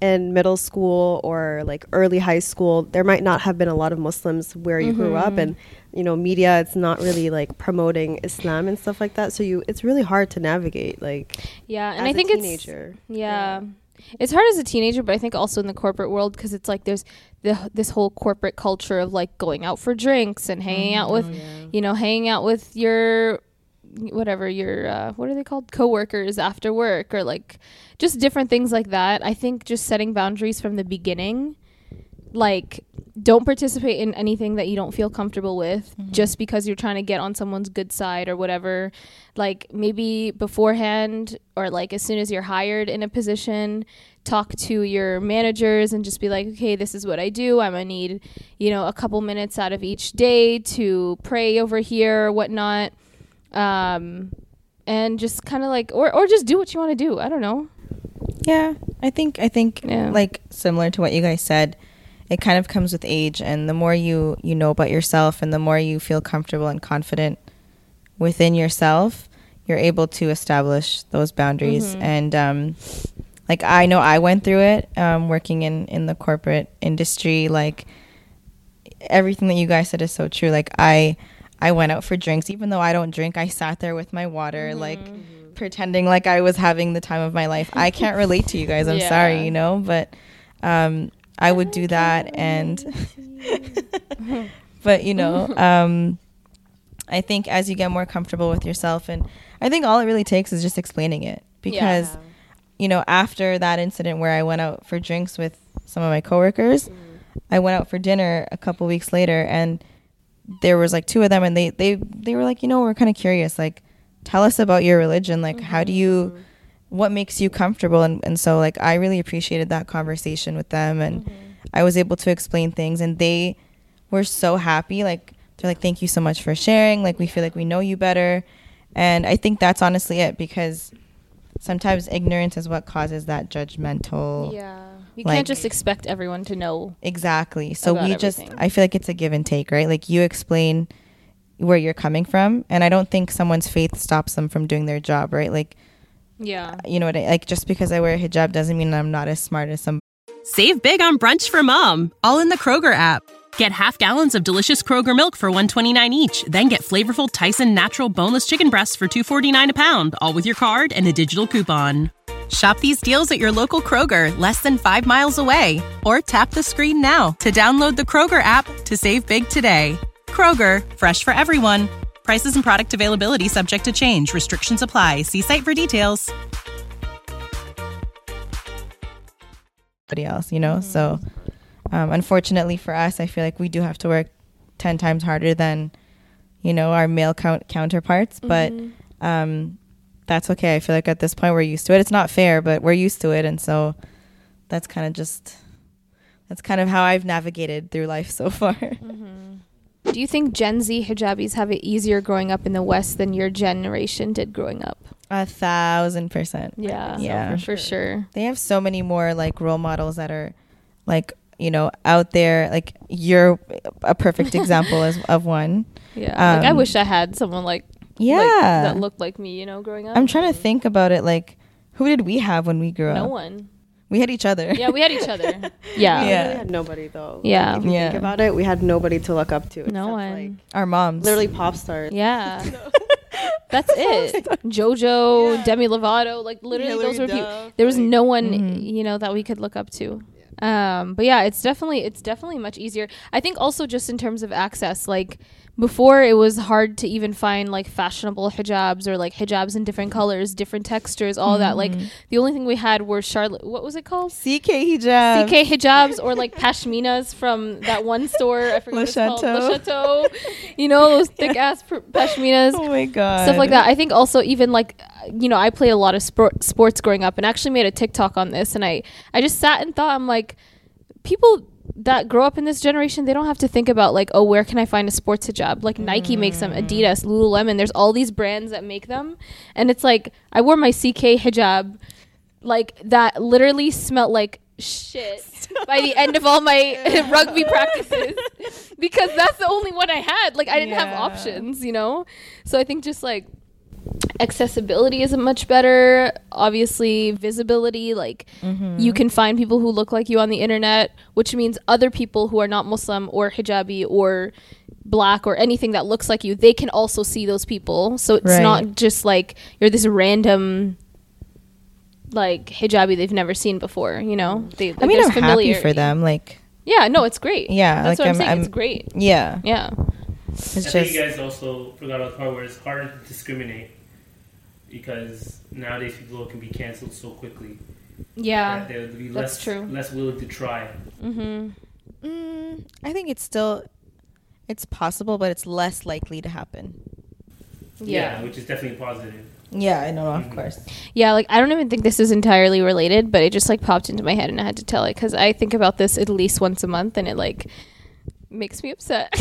S2: in middle school or like early high school, there might not have been a lot of Muslims where you grew up, mm-hmm. and you know, media it's not really like promoting Islam and stuff like that. So you, it's really hard to navigate. Like,
S3: Yeah, and
S2: as
S3: I
S2: a
S3: think
S2: teenager.
S3: it's yeah. It's hard as a teenager, but I think also in the corporate world because it's like there's the, this whole corporate culture of like going out for drinks and hanging out with, you know, hanging out with your whatever your uh, what are they called? Coworkers after work or like just different things like that. I think just setting boundaries from the beginning, like don't participate in anything that you don't feel comfortable with just because you're trying to get on someone's good side or whatever. Like maybe beforehand or like as soon as you're hired in a position talk to your managers and just be like okay this is what i do. I'm gonna need you know a couple minutes out of each day to pray over here or whatnot. Um and just kind of like or, or just do what you want to do. I don't know.
S1: Yeah, I think I think
S3: Yeah.
S1: like similar to what you guys said, it kind of comes with age, and the more you you know about yourself, and the more you feel comfortable and confident within yourself, you're able to establish those boundaries.
S3: Mm-hmm.
S1: And um, like I know I went through it um, working in in the corporate industry. Like everything that you guys said is so true. Like I I went out for drinks, even though I don't drink. I sat there with my water,
S3: Mm-hmm.
S1: like pretending like I was having the time of my life. I can't relate to you guys. I'm [LAUGHS]
S3: Yeah.
S1: sorry, you know, but um, I would do that, and [LAUGHS] but you know, um, I think as you get more comfortable with yourself, and I think all it really takes is just explaining it because you know after that incident where I went out for drinks with some of my coworkers, I went out for dinner a couple weeks later, and there was like two of them, and they they they were like, you know, we're kind of curious, like, tell us about your religion, like, how do you, what makes you comfortable, and and so like I really appreciated that conversation with them, and mm-hmm. I was able to explain things, and they were so happy, like they're like, thank you so much for sharing, like we feel like we know you better, and I think that's honestly it because sometimes ignorance is what causes that judgmental
S3: yeah you
S1: Like-
S3: can't just expect everyone to know
S1: Exactly. So we just,
S3: everything.
S1: I feel like it's a give and take, right? Like you explain where you're coming from, and I don't think someone's faith stops them from doing their job, right? Like,
S3: yeah
S1: you know what? I, like just because I wear a hijab doesn't mean I'm not as smart as some.
S8: Save big on brunch for mom, all in the Kroger app. Get half gallons of delicious Kroger milk for 129 each, then get flavorful Tyson natural boneless chicken breasts for 249 a pound, all with your card and a digital coupon. Shop these deals at your local Kroger, less than 5 miles away, or tap the screen now to download the Kroger app to save big today. Kroger, fresh for everyone. Prices and product availability subject to change. Restrictions apply. See site for details.
S1: Anybody else, you know? So, um, unfortunately for us, I feel like we do have to work 10 times harder than, you know, our male count- counterparts, but um, that's okay. I feel like at this point we're used to it. It's not fair, but we're used to it. And so that's kind of just, that's kind of how I've navigated through life so far.
S3: Do you think Gen Z hijabis have it easier growing up in the West than your generation did growing up?
S1: A thousand percent.
S3: Yeah,
S1: Yeah.
S3: for sure.
S1: They have so many more like role models that are like, you know, out there. Like you're a perfect [LAUGHS] example as, of one.
S3: Yeah, like I
S1: Um,
S3: wish I had someone like
S1: Yeah.
S3: like, that looked like me, you know, growing up.
S1: I'm trying to think about it. Like, who did we have when we grew
S3: no
S1: up?
S3: No one.
S1: We had each other.
S3: Yeah, we had each other. Yeah, [LAUGHS]
S1: Yeah.
S2: We really had nobody though.
S3: Yeah.
S2: Like, if you
S1: Yeah.
S2: think about it, we had nobody to look up to.
S3: no one.
S2: Like,
S1: Our moms.
S2: literally pop stars.
S3: yeah, [LAUGHS] that's [LAUGHS] it. JoJo, Demi Lovato, like literally those were people. There was no one,
S1: Mm-hmm.
S3: you know, that we could look up to. Um, but yeah, it's definitely it's definitely much easier. I think also just in terms of access, like before it was hard to even find like fashionable hijabs or like hijabs in different colors, different textures, all that. Like
S1: Mm-hmm.
S3: the only thing we had were Charlotte. What was it called?
S1: CK hijab.
S3: CK hijabs or like pashminas from that one store. I forget
S1: Le
S3: what it's called. Le
S1: Chateau.
S3: Chateau. You know those thick ass [LAUGHS] pr- pashminas.
S1: Oh my god.
S3: Stuff like that. I think also even like you know I played a lot of sport, sports growing up and actually made a TikTok on this and I I just sat and thought I'm like people that grow up in this generation, they don't have to think about like, oh, where can I find a sports hijab? Like Nike mm. makes them, Adidas, Lululemon. There's all these brands that make them, and it's like I wore my CK hijab, like that literally smelled like shit [LAUGHS] by the end of all my [LAUGHS] [LAUGHS] rugby practices because that's the only one I had. Like I didn't have options, you know. So I think just like accessibility isn't much better. Obviously visibility like you mm-hmm. can find people who look like you on the internet which means other people who are not muslim or hijabi or black or anything that looks like you they can also see those people. So it's
S1: Right.
S3: not just like you're this random like hijabi they've never seen before you know? They,
S1: I mean, I'm happy for them. Like,
S3: yeah no it's great.
S1: Yeah,
S3: that's
S1: like,
S3: what i'm,
S1: I'm-
S3: saying. It's
S1: I'm-
S3: great.
S1: Yeah,
S3: yeah
S1: it's
S4: I
S1: just
S4: think you guys also forgot about the part where it's hard to discriminate because nowadays people can be canceled so quickly.
S3: yeah
S4: that they would be
S3: that's
S4: less
S3: true.
S4: less willing to try.
S3: mm-hmm
S1: Mm, I think it's still it's possible, but it's less likely to happen.
S3: yeah.
S4: which is definitely positive.
S1: Yeah, I know, of course.
S3: Yeah, like I don't even think this is entirely related, but it just like popped into my head and I had to tell it because I think about this at least once a month and it like makes me upset.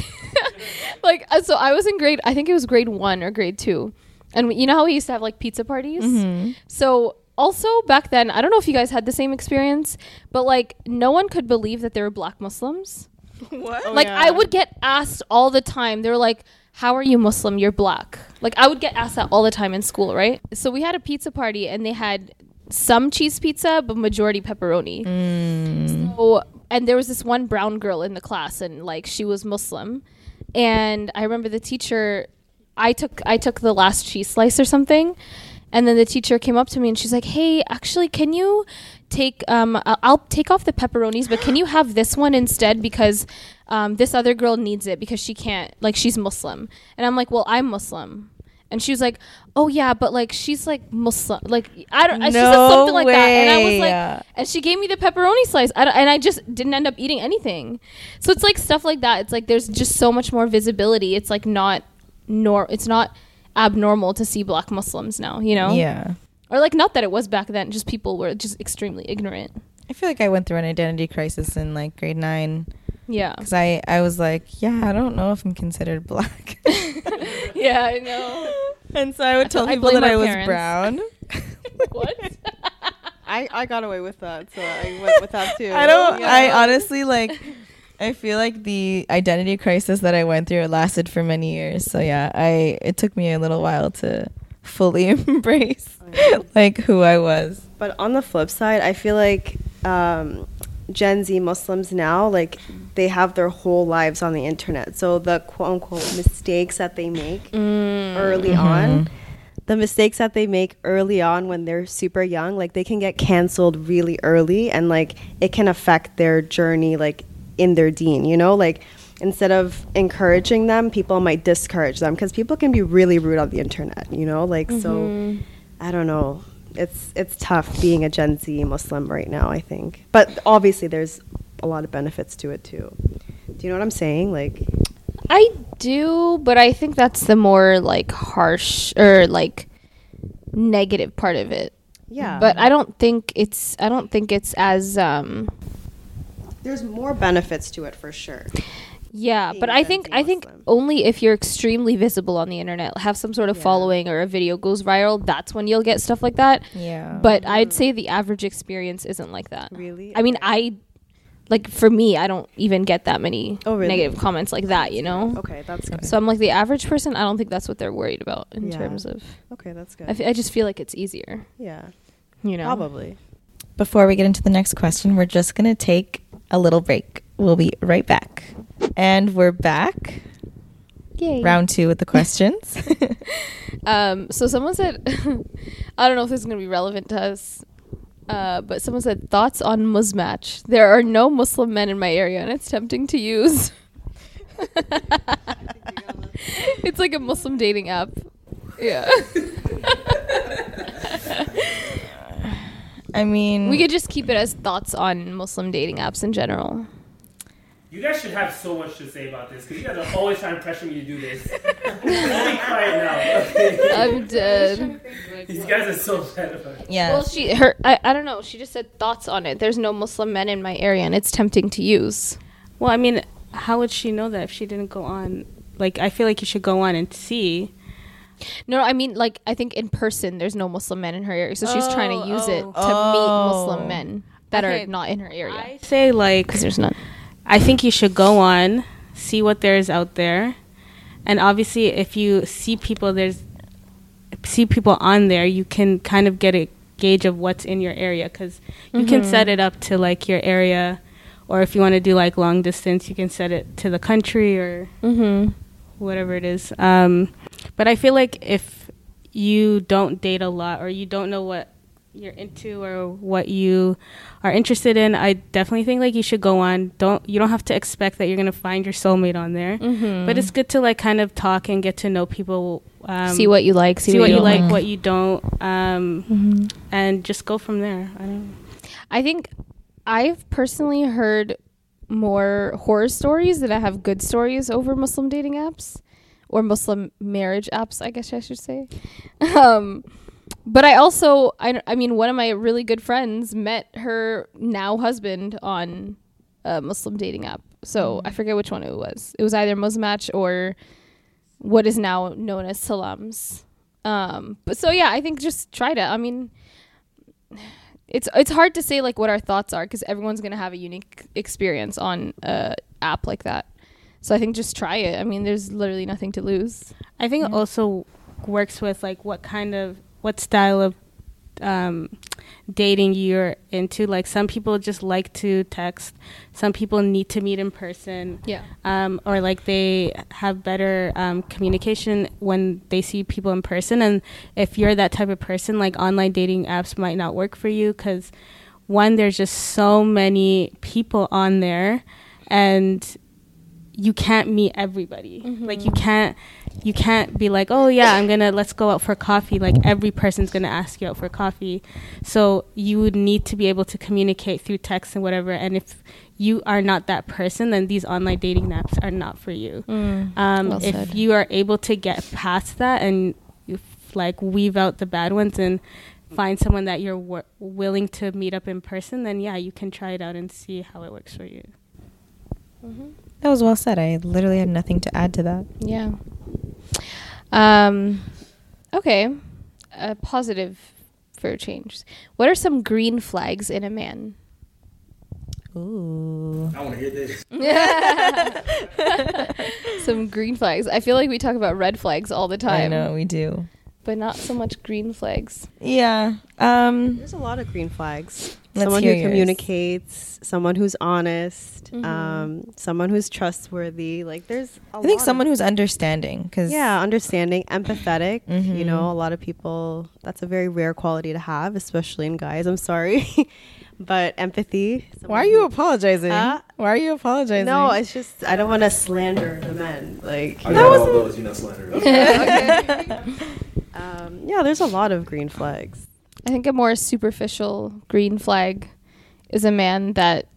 S3: [LAUGHS] like, uh, so I was in grade, I think it was grade one or grade two. And we, you know how we used to have like pizza parties?
S1: Mm-hmm.
S3: So also back then, I don't know if you guys had the same experience, but like no one could believe that there were black Muslims. [LAUGHS]
S1: What?
S3: like I would get asked all the time. They were like, "How are you Muslim? You're black." Like I would get asked that all the time in school, right? So we had a pizza party and they had some cheese pizza, but majority pepperoni. So and there was this one brown girl in the class, and like she was Muslim, and I remember the teacher. I took I took the last cheese slice or something, and then the teacher came up to me and she's like, "Hey, actually, can you take um I'll, I'll take off the pepperonis, but can you have this one instead because um this other girl needs it because she can't like she's Muslim." And I'm like, "Well, I'm Muslim." And she was like, "Oh yeah, but like she's like Muslim, like I don't." No she said something like that, and I was like, and she gave me the pepperoni slice, I don't- and I just didn't end up eating anything. So it's like stuff like that. It's like there's just so much more visibility. It's like not nor it's not abnormal to see black Muslims now, you know?
S1: Yeah.
S3: Or like not that it was back then, just people were just extremely ignorant.
S1: I feel like I went through an identity crisis in like grade nine
S3: Yeah.
S1: because I, I was like, yeah, I don't know if I'm considered black. [LAUGHS]
S3: yeah, I know.
S1: and so I would tell
S3: I
S1: people that I
S3: our
S1: was
S3: parents.
S1: brown. [LAUGHS]
S3: what? [LAUGHS]
S2: I, I got away with that, so I went with that too.
S1: I don't.
S2: Yeah.
S1: I honestly like. I feel like the identity crisis that I went through lasted for many years. So yeah, I it took me a little while to fully embrace like who I was.
S2: But on the flip side, I feel like um, Gen Z Muslims now, like they have their whole lives on the internet. So the quote unquote mistakes that they make mm. early mm-hmm. on, the mistakes that they make early on when they're super young, like they can get canceled really early and like it can affect their journey, like in their deen, you know? Like instead of encouraging them, people might discourage them because people can be really rude on the internet, you know? Like, so mm-hmm. I don't know. It's it's tough being a Gen Z Muslim right now. I think, but obviously there's a lot of benefits to it too. Do you know what I'm saying? Like,
S3: I do, but I think that's the more like harsh or like negative part of it.
S2: yeah.
S3: But I don't think it's I don't think it's as um
S2: there's more benefits to it for sure.
S3: Yeah, but I
S2: Gen
S3: think
S2: Z
S3: I think only if you're extremely visible on the internet, have some sort of
S2: Yeah.
S3: following or a video goes viral, that's when you'll get stuff like that.
S1: Yeah.
S3: But I'd mm. say the average experience isn't like that.
S2: Really?
S3: I mean, I like for me, I don't even get that many
S2: Oh, really?
S3: negative comments like that, you know.
S2: Okay, that's good.
S3: So I'm like the average person. I don't think that's what they're worried about in
S2: Yeah.
S3: terms of.
S2: Okay, that's good.
S3: I, f- I just feel like it's easier,
S2: yeah,
S3: you know.
S2: probably.
S1: Before we get into the next question, we're just gonna take a little break. We'll be right back, and we're back.
S3: Yay.
S1: Round two with the [LAUGHS] questions. [LAUGHS]
S3: Um, so someone said, [LAUGHS] I don't know if this is going to be relevant to us, uh, but someone said thoughts on Muzmatch. There are no Muslim men in my area, and it's tempting to use. it's like a Muslim dating app. Yeah,
S1: I mean,
S3: we could just keep it as thoughts on Muslim dating apps in general.
S4: You guys should have so much to say about this because you guys are always trying to pressure me to do this. I'll be quiet now. Okay?
S3: I'm dead.
S4: These guys are so bad about it.
S1: Yeah.
S3: Well, she her I, I don't know. She just said thoughts on it. There's no Muslim men in my area, and it's tempting to use.
S5: Well, I mean, how would she know that if she didn't go on? Like, I feel like you should go on and see.
S3: No, I mean like I think in person there's no Muslim men in her area, so she's trying to
S5: Oh,
S3: use it to
S5: oh.
S3: meet Muslim oh. men that
S5: Okay.
S3: are not in her area.
S5: I say like
S3: because there's none.
S5: I think you should go on, see what there is out there, and obviously, if you see people, there's see people on there, you can kind of get a gauge of what's in your area because you can
S3: Mhm.
S5: set it up to like your area, or if you want to do like long distance, you can set it to the country or
S3: Mm-hmm.
S5: whatever it is. Um, but I feel like if you don't date a lot or you don't know what you're into or what you are interested in, I definitely think like you should go on. Don't you don't have to expect that you're gonna find your soulmate on there,
S3: Mhm.
S5: but it's good to like kind of talk and get to know people. Um,
S3: See what you like, see
S5: see,
S3: what
S5: what
S3: you
S5: like,
S3: like.
S5: what you don't, um,
S3: Mhm.
S5: and just go from there. I don't.
S3: I think I've personally heard more horror stories than I have good stories over Muslim dating apps or Muslim marriage apps, I guess I should say. [LAUGHS] Um, but I also, I, I mean, one of my really good friends met her now husband on a Muslim dating app. So I forget which one it was. It was either Muzmatch or what is now known as Salams. Um, but so yeah, I think just try it. I mean, it's it's hard to say like what our thoughts are because everyone's gonna have a unique experience on a app like that. So I think just try it. I mean, there's literally nothing to lose.
S5: I think it also works with like what kind of what style of um, dating you're into. Like some people just like to text. Some people need to meet in person.
S3: Yeah.
S5: Um, or like they have better um, communication when they see people in person. And if you're that type of person, like online dating apps might not work for you because one, there's just so many people on there, and you can't meet everybody. Like you can't you can't be like, "Oh yeah, I'm going to let's go out for coffee." Like every person's going to ask you out for coffee. So you would need to be able to communicate through text and whatever. And if you are not that person, then these online dating apps are not for you.
S3: Mm,
S5: um,
S3: well
S5: if
S3: said.
S5: you are able to get past that and you f- like weave out the bad ones and find someone that you're w- willing to meet up in person, then yeah, you can try it out and see how it works for you.
S1: That was well said. I literally had nothing to add to that.
S3: Yeah. Um. Okay. A positive for a change. What are some green flags in a man?
S1: Ooh.
S7: I want to hear this. [LAUGHS]
S3: some green flags. I feel like we talk about red flags all the time.
S1: I know we do.
S3: But not so much green flags.
S1: Yeah. Um.
S2: There's a lot of green flags.
S1: Let's
S2: someone who
S1: yours.
S2: communicates, someone who's honest,
S3: Mhm.
S2: um, someone who's trustworthy. Like there's, a
S1: I think
S2: lot of-
S1: someone who's understanding, because
S2: yeah, understanding, empathetic. You
S1: Mhm.
S2: know, a lot of people. That's a very rare quality to have, especially in guys. I'm sorry, [LAUGHS] but empathy.
S1: Why are you apologizing?
S2: Huh?
S1: Why are you apologizing?
S2: No, it's just I don't want to slander the men. Like
S7: I got all those, you know, slander. [LAUGHS] [LAUGHS]
S2: um, yeah, there's a lot of green flags.
S3: I think a more superficial green flag is a man that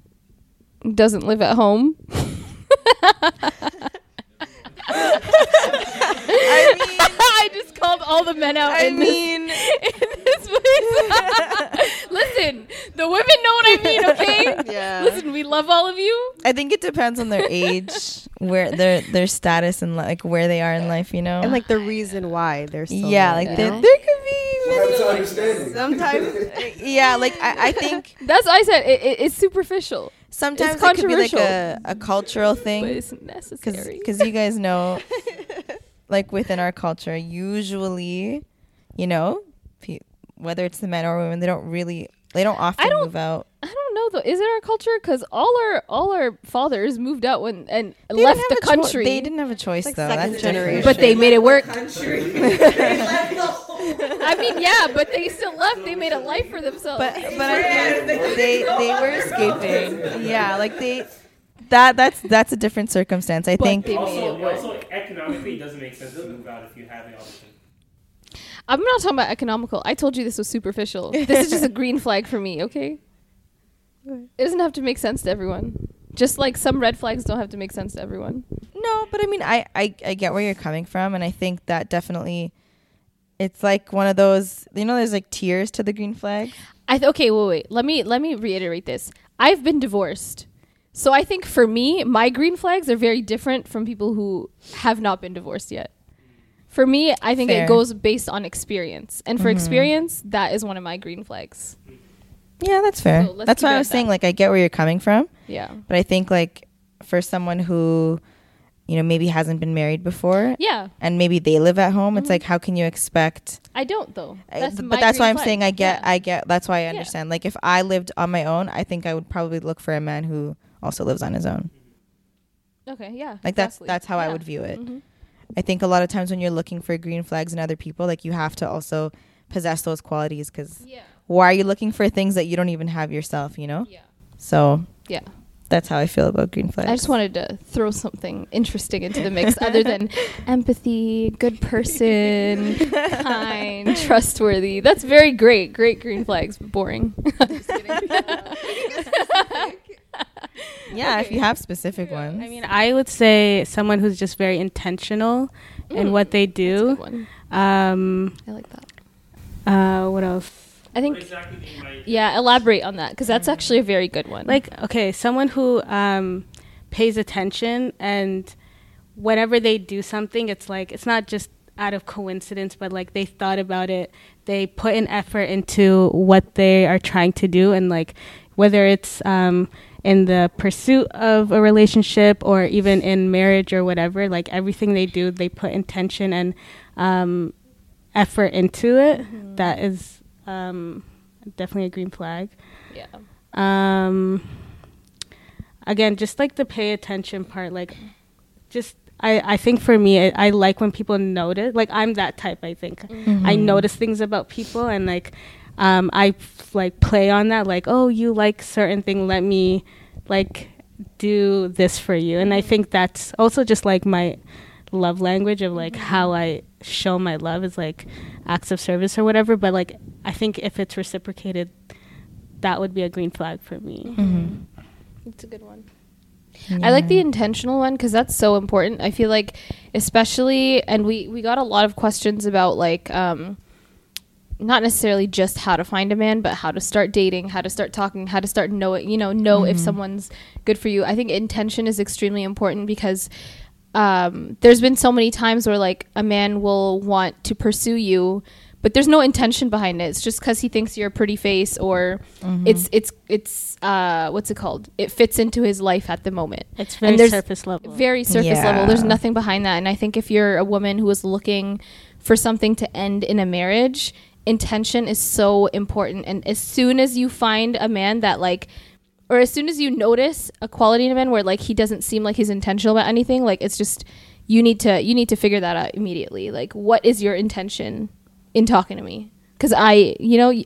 S3: doesn't live at home. [LAUGHS] I mean, [LAUGHS] I just called all the men out.
S1: I
S3: in this-
S1: mean- [LAUGHS]
S3: in this place. Listen, the women know what I mean. Okay.
S2: Yeah.
S3: Listen, we love all of you.
S1: I think it depends on their age, where their their status and like where they are in life. You know,
S2: And like the reason why they're still
S1: yeah, like
S2: you
S1: there, there could be.
S7: What happened to understanding?
S2: sometimes [LAUGHS]
S1: Yeah, like I, I think
S3: That's what I said. It, it, it's superficial,
S1: sometimes
S3: It's
S1: it could be like a,
S3: controversial.
S1: a cultural
S3: but
S1: thing.
S3: it's necessary.
S1: because you guys [LAUGHS] know like within our culture usually you know pe- whether it's the men or women they don't really they don't often
S3: don't-
S1: move out
S3: I don't know though. Is it our culture? Because all our all our fathers moved out when and
S1: They
S3: left the
S1: have a choi-
S3: country.
S1: they didn't have a choice
S2: like
S1: though
S2: second
S1: that's
S2: generation.
S1: different.
S3: but they made it work. [LAUGHS] I mean, yeah, but they still left. They made a life for themselves.
S1: but but I think they they were escaping yeah like they that that's that's a different circumstance i think
S3: they made
S4: Also,
S3: it work.
S4: also economically, it doesn't make sense to move out if you have the option.
S3: I'm not talking about economical. I told you this was superficial. This is just a green flag for me. Okay. It doesn't have to make sense to everyone. Just like some red flags don't have to make sense to everyone.
S1: No, but I mean, I, I, I get where you're coming from, and I think that definitely, it's like one of those. You know, there's like tiers to the green flag.
S3: I th- okay, wait, wait. Let me let me reiterate this. I've been divorced. So I think for me, my green flags are very different from people who have not been divorced yet. For me, I think
S1: Fair.
S3: it goes based on experience. And for
S1: Mhm.
S3: experience, that is one of my green flags.
S1: Yeah, that's fair.
S3: So
S1: that's why I was saying like I get where you're coming from.
S3: Yeah.
S1: But I think like for someone who, you know, maybe hasn't been married before.
S3: Yeah.
S1: And maybe they live at home. It's
S3: Mhm.
S1: like how can you expect?
S3: I don't though. That's
S1: th-
S3: my
S1: but that's why I'm
S3: flag.
S1: saying I get
S3: Yeah.
S1: I get that's why I understand. Like if I lived on my own, I think I would probably look for a man who also lives on his own.
S3: Okay, yeah.
S1: Like that's
S3: exactly.
S1: that's how I would view it.
S3: Mhm.
S1: I think a lot of times when you're looking for green flags in other people, like you have to also possess those qualities because
S3: Yeah.
S1: why are you looking for things that you don't even have yourself? You know.
S3: Yeah.
S1: So
S3: Yeah.
S1: That's how I feel about green flags.
S3: I just wanted to throw something interesting into the mix other than [LAUGHS] empathy, good person, [LAUGHS] kind, trustworthy. That's very great. Great green flags. But boring. [LAUGHS] Just kidding.
S1: yeah, if you have specific ones.
S5: I mean, I would say someone who's just very intentional in
S3: Mm,
S5: what they do.
S3: one.
S5: Um,
S3: I like that.
S5: Uh, what else?
S3: I think. Yeah, elaborate on that because that's actually a very good one.
S5: Like, okay, someone who um, pays attention and whenever they do something, it's like it's not just out of coincidence, but like they thought about it. They put an effort into what they are trying to do, and like whether it's um, in the pursuit of a relationship or even in marriage or whatever, like everything they do, they put intention and um, effort into it. That is um, definitely a green flag.
S3: Yeah.
S5: Um, again, just like the pay attention part, like just I, I think for me, I, I like when people notice. Like I'm that type. I think I
S1: Mhm.
S5: notice things about people, and like um, I f- like play on that. Like, oh, you like certain thing. Let me like do this for you. And I think that's also just like my love language of like how I show my love is like acts of service or whatever. But like I think if it's reciprocated, that would be a green flag for me.
S3: It's a good one. I like the intentional one because that's so important. I feel like, especially, and we we got a lot of questions about like, um, not necessarily just how to find a man, but how to start dating, how to start talking, how to start know it. You know, know if
S1: Mhm.
S3: someone's good for you. I think intention is extremely important because. Um, there's been so many times where like a man will want to pursue you, but there's no intention behind it. It's just because he thinks you're a pretty face, or
S5: Mhm.
S3: it's it's it's uh, what's it called? It fits into his life at the moment.
S5: It's very surface level.
S3: Very surface level. There's nothing behind that. And I think if you're a woman who is looking for something to end in a marriage, intention is so important. And as soon as you find a man that like or as soon as you notice a quality in a man where like he doesn't seem like he's intentional about anything, like it's just you need to you need to figure that out immediately. Like what is your intention in talking to me? Cuz I, you know, y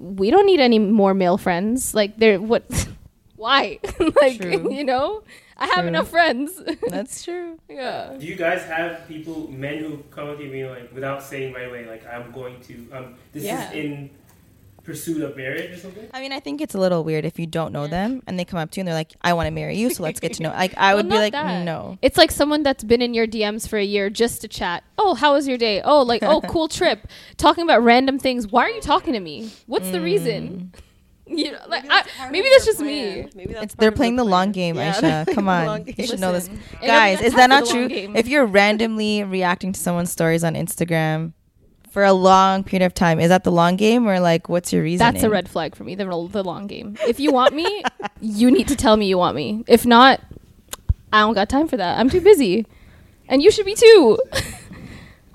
S3: we don't need any more male friends. Like there what [LAUGHS] why? [LAUGHS] like
S1: True. [LAUGHS]
S3: you know, I have
S1: True.
S3: enough friends.
S1: That's true.
S3: yeah.
S4: Do you guys have people, men who come up to me like without saying right away, like I'm going to, um, this
S1: Yeah.
S4: is in pursuit of marriage or something?
S1: I mean, I think it's a little weird if you don't know them and they come up to you and they're like, "I want to marry you, so let's get to know." Like, I [LAUGHS]
S3: Well,
S1: would be like,
S3: that.
S1: "No."
S3: It's like someone that's been in your DMs for a year just to chat. Oh, how was your day? Oh, like, oh, cool [LAUGHS] trip. Talking about random things. Why are you talking to me? What's the reason? Mm. [LAUGHS] You know, like, maybe, I, maybe that's just me.
S2: Maybe that's
S1: It's, they're playing the long game,
S2: Yeah,
S1: Aisha. Come on, you should know this, guys. Is that not
S3: for the long
S1: true?
S3: game.
S1: If you're randomly reacting to someone's stories on Instagram for a long period of time, is that the long game or like what's your reason?
S3: That's a red flag for me. The, the long game. If you want me, you need to tell me you want me. If not, I don't got time for that. I'm too busy, and you should be too. [LAUGHS]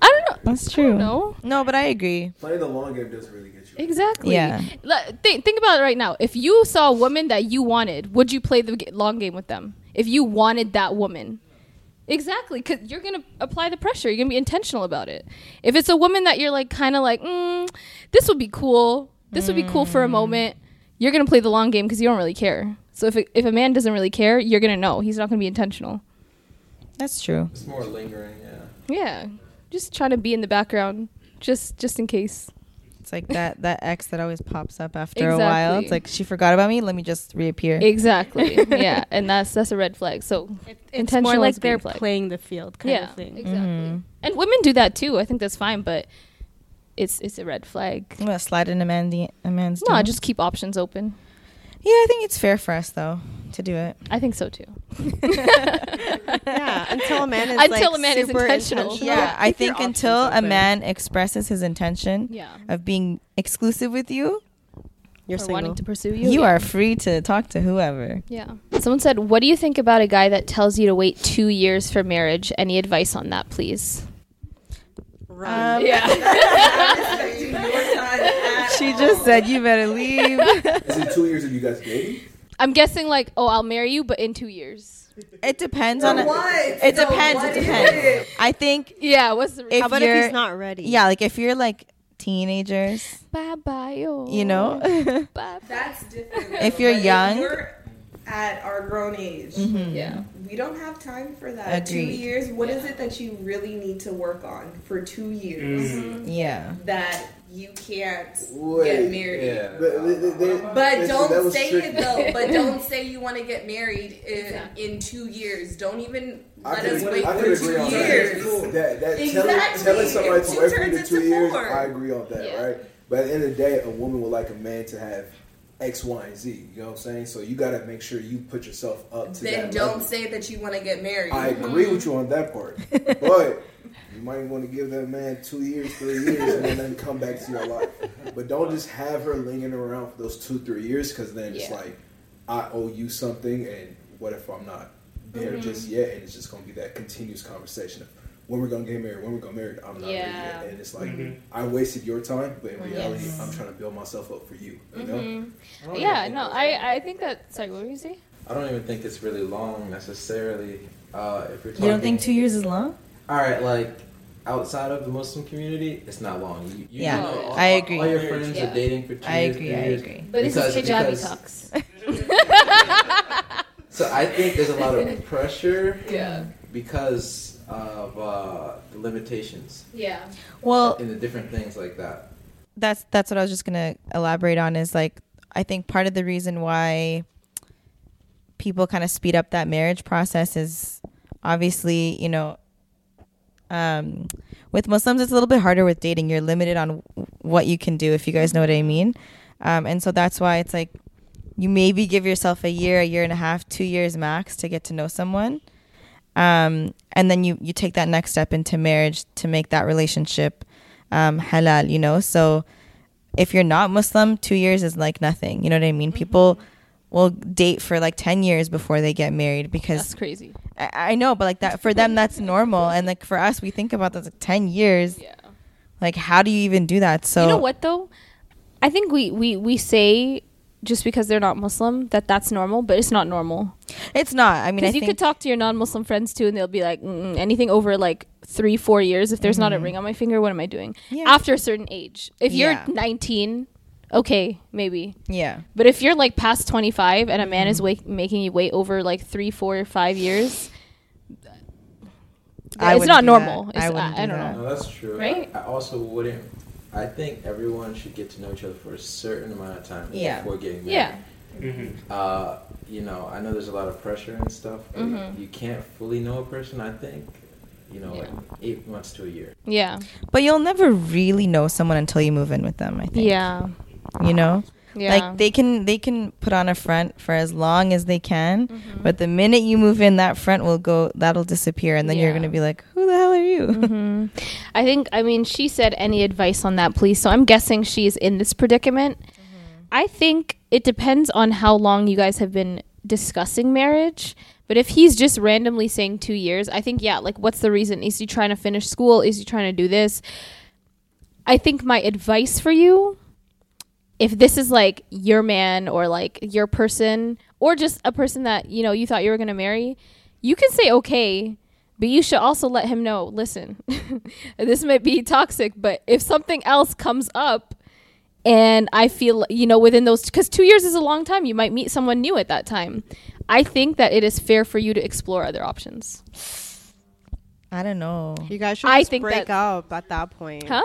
S3: I don't know.
S1: That's true.
S3: No,
S1: No, but I agree.
S7: Playing the long game doesn't really get you.
S3: exactly.
S1: Yeah.
S3: Le- think think about it right now. If you saw a woman that you wanted, would you play the g- long game with them? If you wanted that woman. Exactly, because you're gonna apply the pressure. You're gonna be intentional about it. If it's a woman that you're like kind of like, mm, this would be cool. This would be cool for a
S1: Mm.
S3: moment. You're gonna play the long game because you don't really care. So if it, if a man doesn't really care, you're gonna know he's not gonna be intentional.
S1: That's true.
S6: It's more lingering, yeah.
S3: Yeah, just trying to be in the background, just just in case.
S1: It's like that that ex that always pops up after a while. It's like she forgot about me. Let me just reappear.
S3: Exactly. [LAUGHS] yeah, and that's that's a red flag. So
S5: It's more like they're
S3: flag.
S5: playing the field kind
S3: yeah,
S5: of thing.
S3: exactly.
S1: Mhm.
S3: And women do that too. I think that's fine, but it's it's a red flag.
S1: I'm gonna slide in a, man a man's.
S3: No,
S1: DM.
S3: just keep options open.
S1: yeah. I think it's fair for us though to do it.
S3: I think so too. [LAUGHS]
S2: yeah, until a man is
S3: Until
S2: like,
S3: a man is
S2: super
S3: intentional.
S1: Yeah, I
S2: keep your
S1: think until
S2: options
S1: a man expresses his intention
S3: Yeah.
S1: of being exclusive with you,
S2: you're
S3: or
S2: single.
S3: wanting to pursue you.
S1: you
S3: yeah.
S1: are free to talk to whoever.
S3: Yeah. Someone said, "What do you think about a guy that tells you to wait two years for marriage? Any advice on that, please?"
S1: Um,
S3: Yeah. [LAUGHS] [LAUGHS]
S1: she just said you better leave.
S7: Is it two years of you guys dating?
S3: I'm guessing like, oh, I'll marry you, but in two years.
S1: It depends on. It depends. It depends. I think
S3: Yeah. What's the
S1: if
S2: How about
S1: you're
S2: if he's not ready?
S1: yeah, like if you're like teenagers,
S3: bye bye oh.
S1: you know,
S3: Bye.
S9: That's different.
S1: If
S9: though.
S1: you're
S9: Like,
S1: young-
S9: you're at our grown age. Mm-hmm.
S3: Yeah.
S9: We don't have time for that. Two
S1: Agreed.
S9: years. What is it that you really need to work on for two years mm.
S1: yeah.
S9: that you can't
S7: Wait,
S9: get married?
S6: Yeah.
S7: But,
S9: But don't say
S7: tricky.
S9: it though. But [LAUGHS] don't say you want to get married in, in two years. Don't even
S7: I
S9: let
S7: could,
S9: us wait
S7: I
S9: for two years.
S7: that. That, that
S9: Exactly.
S7: telling, telling somebody to wait for
S9: turns
S7: two years,
S9: four.
S7: I agree on that,
S3: Yeah.
S7: right? But at the end of the day, a woman would like a man to have X, Y, and Z. You know what I'm saying? So you got to make sure you put yourself up to
S9: Then
S7: that
S9: don't
S7: level.
S9: say that you want to get married.
S7: I agree with you on that part, but [LAUGHS] you might want to give that man two years, three years, and then let him come back to your life. But don't just have her lingering around for those two, three years, because then it's
S3: Yeah.
S7: like I owe you something, and what if I'm not there mm-hmm. just yet? And it's just gonna be that continuous conversation of when we're gonna get married, when we're gonna get married. I'm not ready yet, and it's like I wasted your time, but in reality, I'm trying to build myself up for you. You know? Mm-hmm.
S3: Yeah. No, I I think that. Sorry, what were you saying?
S6: I don't even think it's really long necessarily. Uh, if you're talking,
S1: You don't think two years is long?
S6: All right, like outside of the Muslim community, it's not long. You, you
S1: Yeah,
S6: know, all,
S1: I agree.
S6: All your friends
S3: Yeah.
S6: are dating for two
S1: I
S6: years.
S1: I agree.
S6: three
S1: I
S6: years.
S1: agree.
S3: But this is
S6: Because-
S3: hijabi
S6: because-
S3: talks. [LAUGHS]
S6: So I think there's a lot of [LAUGHS] pressure
S3: Yeah.
S6: because of uh, the limitations
S3: Yeah.
S1: Well,
S6: in the different things like that.
S1: that's that's what I was just gonna elaborate on. Is like I think part of the reason why people kind of speed up that marriage process is obviously you know um, with Muslims it's a little bit harder with dating. You're limited on what you can do if you guys know what I mean, um, and so that's why it's like you maybe give yourself a year, a year and a half, two years max to get to know someone. Um, and then you, you take that next step into marriage to make that relationship um, halal, you know? So if you're not Muslim, two years is like nothing. You know what I mean? People will date for like 10 years before they get married because
S3: That's crazy.
S1: I, I know, but like that for them, that's normal. And like for us, we think about this like 10 years.
S3: Yeah.
S1: Like, how do you even do that? So,
S3: you know what though? I think we we we say just because they're not Muslim that that's normal, but it's not normal.
S1: It's not. I mean, I
S3: Because you could talk to your non-Muslim friends too, and they'll be like, Mm-mm, anything over like three, four years. If there's not a ring on my finger, what am I doing?
S1: Mm-hmm. Yeah.
S3: After a certain age, if
S1: Yeah.
S3: you're 19, okay, maybe.
S1: yeah.
S3: But if you're like past 25 and a man
S1: Mm-hmm.
S3: is wait, making you wait over like three, four, five years,
S1: I
S3: it's
S1: wouldn't
S3: normal.
S1: that.
S3: It's,
S1: I
S3: I,
S1: wouldn't
S3: I
S1: do
S3: don't
S1: that.
S3: know.
S6: No, that's true.
S3: Right?
S6: I, I also wouldn't. I think everyone should get to know each other for a certain amount of time
S1: Yeah.
S6: before getting married.
S3: Yeah.
S4: Mm-hmm.
S6: Uh, you know, I know there's a lot of pressure and stuff, but
S3: Mhm.
S6: you can't fully know a person. I think, you know,
S3: Yeah.
S6: like eight months to a year.
S3: Yeah.
S1: But you'll never really know someone until you move in with them, I think.
S3: Yeah.
S1: You know?
S3: Yeah.
S1: Like they can they can put on a front for as long as they can,
S3: Mm-hmm.
S1: but the minute you move in, that front will go that'll disappear, and then you're gonna be like, "Who the hell are you?"
S3: hmm I think, I mean, she said any advice on that, please. So I'm guessing she's in this predicament. I think it depends on how long you guys have been discussing marriage. But if he's just randomly saying two years, I think, yeah, like, what's the reason? Is he trying to finish school? Is he trying to do this? I think my advice for you, if this is like your man or like your person or just a person that, you know, you thought you were going to marry, you can say okay, but you should also let him know, listen, [LAUGHS] this might be toxic, but if something else comes up and I feel, you know, within those, because two years is a long time, you might meet someone new at that time. I think that it is fair for you to explore other options.
S1: I don't know.
S2: You guys should
S3: I
S2: just
S3: think
S2: break
S3: that-
S2: up at that point.
S3: Huh?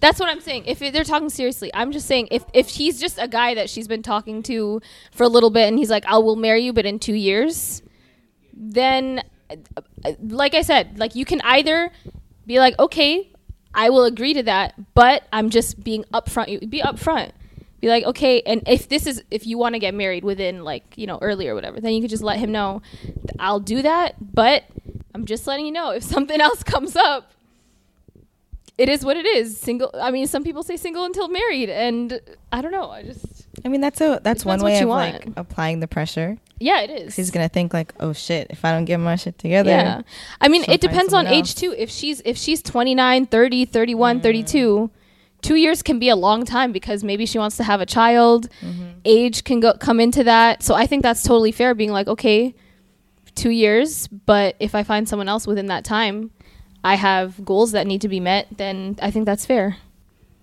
S3: That's what I'm saying. If they're talking seriously, I'm just saying if if he's just a guy that she's been talking to for a little bit and he's like, "I will marry you, but in two years," then, like I said, like you can either be like, "Okay, I will agree to that," but I'm just being upfront. Be upfront. Be like, okay, and if this is if you want to get married within like you know early or whatever, then you could just let him know, I'll do that, but I'm just letting you know if [LAUGHS] something else comes up it is what it is. Single. I mean, some people say single until married, and I don't know. I just.
S1: I mean, that's a that's one way of
S3: want.
S1: like applying the pressure.
S3: Yeah, it is.
S1: He's gonna think like, oh shit, if I don't get my shit together.
S3: Yeah. I mean, it depends on
S1: someone
S3: age too. If she's if she's 29, 30, 31, 32, 2 years can be a long time because maybe she wants to have a child.
S1: Mm-hmm.
S3: Age can go come into that. So I think that's totally fair being like, okay, 2 years, but if I find someone else within that time, I have goals that need to be met, then I think that's fair.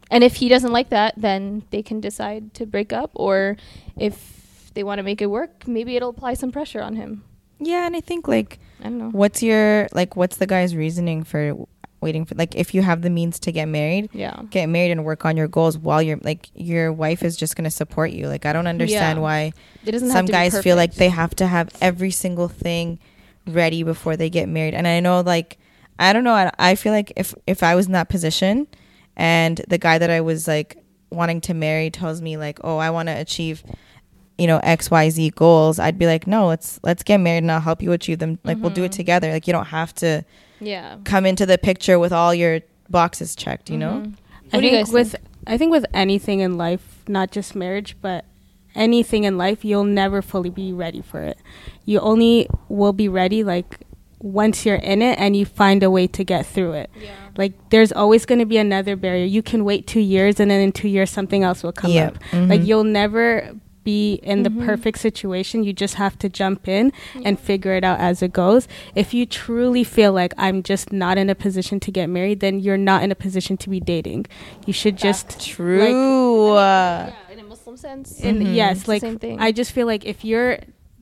S3: And if he doesn't like that, then they can decide to break up or if they want to make it work, maybe it'll apply some pressure on him.
S1: Yeah, and I think like,
S3: I don't know.
S1: what's your like, what's the guy's reasoning for waiting for like, if you have the means to get married,
S3: Yeah.
S1: get married and work on your goals while you're like, your wife is just gonna support you. Like, I don't understand
S3: Yeah.
S1: why
S3: It doesn't
S1: some guys feel like they have to have every single thing ready before they get married. And I know like, I don't know. I, I feel like if if I was in that position, and the guy that I was like wanting to marry tells me like, oh, I want to achieve you know xyz goals i'd be like no let's let's get married and i'll help you achieve them like we'll do it
S3: Mhm.
S1: together like you don't have to
S3: Yeah.
S1: come into the picture with all your boxes checked you know
S3: Mhm.
S5: I
S3: What do you
S5: think
S3: guys
S5: with
S3: think?
S5: I think with anything in life, not just marriage, but anything in life, you'll never fully be ready for it. You only will be ready like once you're in it and you find a way to get through it. Like there's always going to be another barrier. You can wait 2 years and then in 2 years something else will come
S1: Yep.
S5: up. Like
S1: Mhm.
S5: you'll never be in the
S3: Mhm.
S5: perfect situation. You just have to jump in and figure it out as it goes. If you truly feel like I'm just not in a position to get married, then you're not in a position to be dating. You should just
S1: true
S3: yeah, in a Muslim sense.
S5: and
S1: Mhm.
S5: yes, like
S3: same thing.
S5: I just feel like if you're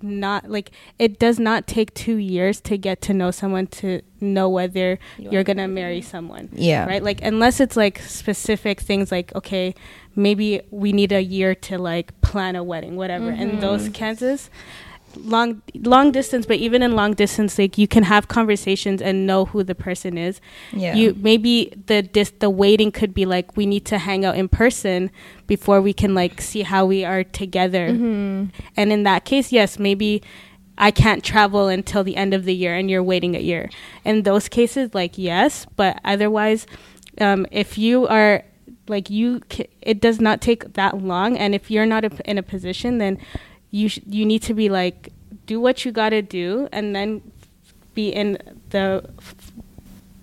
S5: not like it does not take two years to get to know someone to know whether
S3: You
S5: you're gonna
S3: marry
S5: marry someone.
S1: Yeah.
S5: Right. Like unless it's like specific things like okay, maybe we need a year to like plan a wedding, whatever. In mm-hmm. those cases, long long distance, but even in long distance, like you can have conversations and know who the person is.
S1: Yeah.
S5: You maybe the dis- the waiting could be like we need to hang out in person before we can like see how we are together.
S3: Mm-hmm.
S5: and in that case yes maybe i can't travel until the end of the year and you're waiting a year. In those cases like yes but otherwise um, if you are like you ca- it does not take that long. And if you're not a, in a position then you sh- you need to be like do what you got to do and then be in the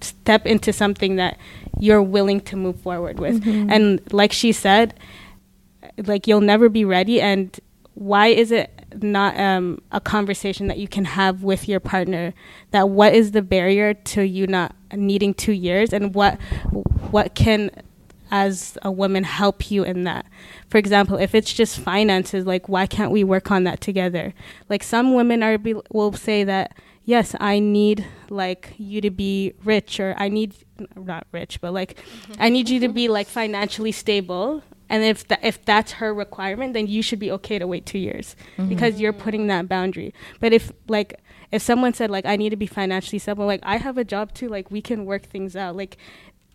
S5: step into something that you're willing to move forward with. And like she said, like you'll never be ready. And why is it not um, a conversation that you can have with your partner? That what is the barrier to you not needing two years, and what what can as a woman help you in that. For example if it's just finances like why can't we work on that together? Like some women are be, will say that yes i need like you to be rich or i need not rich but like i need you to be like financially stable. And if tha- if that's her requirement then you should be okay to wait 2 years mm-hmm. because you're putting that boundary. But if like if someone said like i need to be financially stable like i have a job too like we can work things out like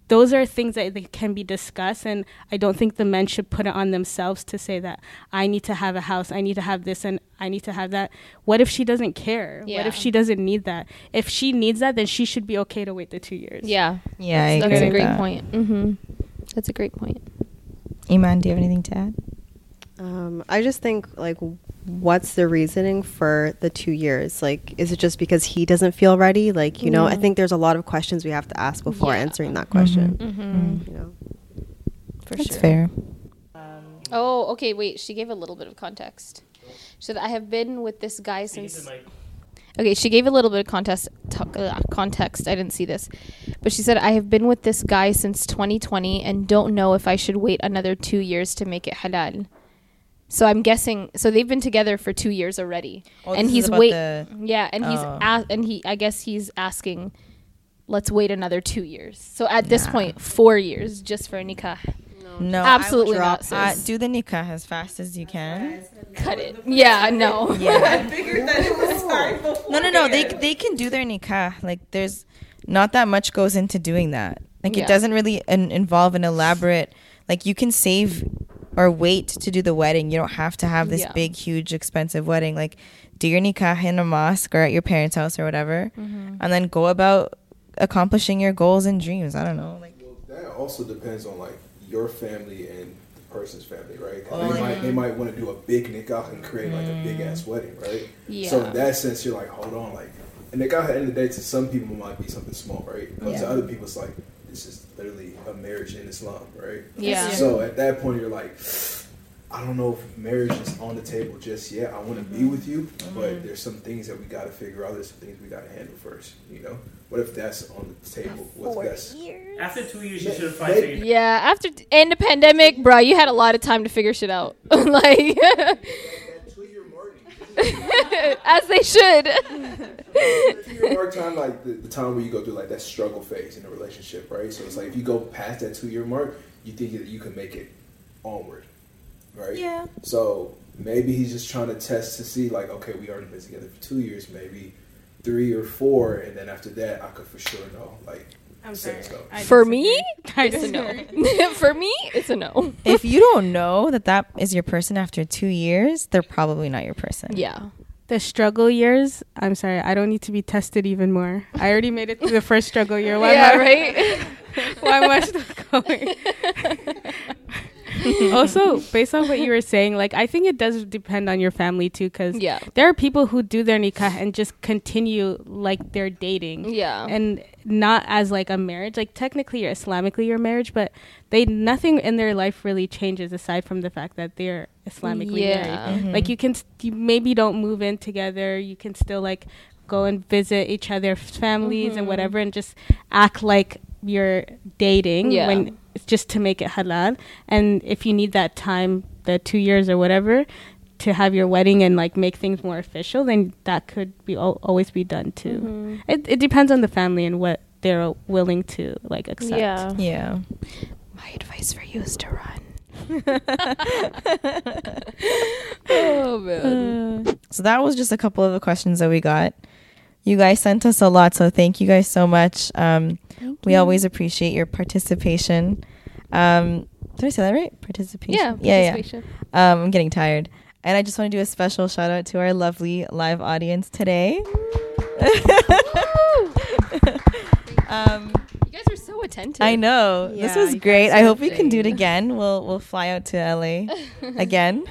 S5: those are things that they can be discussed and i don't think the men should put it on themselves to say that i need to have a house i need to have this and i need to have that what if she doesn't care what if she doesn't need that if she needs that then she should be okay to wait the two years
S3: Yeah.
S1: yeah I
S3: That's
S1: agree
S3: a great
S1: that.
S3: point. Mm-hmm. That's a great point.
S1: iman do you have anything to add
S2: Um, I just think like, what's the reasoning for the two years? Like, is it just because he doesn't feel ready? Like, you know, I think there's a lot of questions we have to ask before
S3: Yeah.
S2: answering that question.
S3: Mm-hmm.
S2: You know,
S3: For
S1: that's
S3: sure.
S1: fair
S3: Oh, okay. Wait, she gave a little bit of context. She said, "I have been with this guy since."
S4: into the mic.
S3: Okay, she gave a little bit of context. T- uh, context. I didn't see this, but she said, "I have been with this guy since 2020 and don't know if I should wait another two years to make it halal." So I'm guessing. So they've been together for two years already,
S1: Oh,
S3: and
S1: this
S3: he's
S1: about
S3: wait.
S1: the-
S3: yeah, and he's
S1: Oh.
S3: a- and he. I guess he's asking let's wait another two years. So at this point, four years just for a nikah.
S1: No,
S3: absolutely not.
S1: uh, do the nikah as fast as you can.
S3: Cut it. Yeah, no.
S1: Yeah. [LAUGHS]
S9: figured that it was time
S1: No, no, no. They they can do their nikah. Like there's not that much goes into doing that. Like
S3: Yeah.
S1: it doesn't really in, involve an elaborate. Like you can save or wait to do the wedding. You don't have to have this
S3: Yeah.
S1: big, huge, expensive wedding. Like do your nikah in a mosque or at your parents' house or whatever, mm-hmm. and then go about accomplishing your goals and dreams. I don't know. Like
S7: That also depends on like your family and the person's family, right?
S1: Oh,
S7: they might they might want to do a big nikah and create like a big mm. ass wedding, right?
S3: Yeah.
S7: So in that sense, you're like, hold on, like a nikah at the end of the day, to some people might be something small, right? But
S1: Yeah.
S7: to other people, it's like this is literally a marriage in Islam, right?
S3: Yeah.
S7: So at that point, you're like. I don't know if marriage is on the table just yet. I want to be mm-hmm. with you, but mm-hmm. there's some things that we got to figure out. There's some things we got to handle first. You know, what if that's on the table? What's best?
S4: After two years, you should have probably figured
S3: Yeah, after in the pandemic, bro, you had a lot of time to figure shit out. [LAUGHS] like [LAUGHS] [LAUGHS] as they should.
S7: two-year mark time, like the, the time where you go through like that struggle phase in a relationship, right? So it's like if you go past that two year mark, you think that you can make it onward, right?
S1: Yeah.
S7: So maybe he's just trying to test to see, like, okay, we already been together for two years, maybe three or four, and then after that, I could for sure know, like,
S5: I'm sorry.
S7: in
S3: For me, it's [LAUGHS] a no. [LAUGHS] For me, it's a no.
S1: if you don't know that that is your person after two years, they're probably not your person.
S3: Yeah.
S5: The struggle years, I'm sorry, I don't need to be tested even more. I already made it through the first struggle year. Why [LAUGHS]
S3: yeah,
S5: am I,
S3: right?
S5: Why am I still going? [LAUGHS] also, based on what you were saying, like I think it does depend on your family too, because
S3: Yeah.
S5: there are people who do their nikah and just continue like they're dating,
S3: Yeah.
S5: and not as like a marriage. Like technically, you're Islamically your marriage, but they nothing in their life really changes aside from the fact that they're Islamically
S3: Yeah.
S5: married. Like you can, st- you maybe don't move in together. You can still like go and visit each other's families and
S3: Mhm.
S5: whatever, and just act like you're dating
S3: Yeah.
S5: when it's just to make it halal. And if you need that time, the two years or whatever, to have your wedding and like make things more official, then that could be al- always be done too.
S3: Mhm.
S5: It it depends on the family and what they're willing to like accept.
S3: Yeah.
S1: Yeah.
S3: My advice for you is to run. [LAUGHS] oh man. [SIGHS]
S1: So that was just a couple of the questions that we got. You guys sent us a lot, so thank you guys so much. Um, we always appreciate your participation. Um, did I say that right? Participation.
S3: Yeah,
S1: yeah,
S3: participation.
S1: yeah. Um, I'm getting tired, and I just want to do a special shout out to our lovely live audience today. [LAUGHS] um,
S3: You guys are so attentive.
S1: I know this was great. I hope we can do it again. We'll we'll fly out to LA [LAUGHS] again,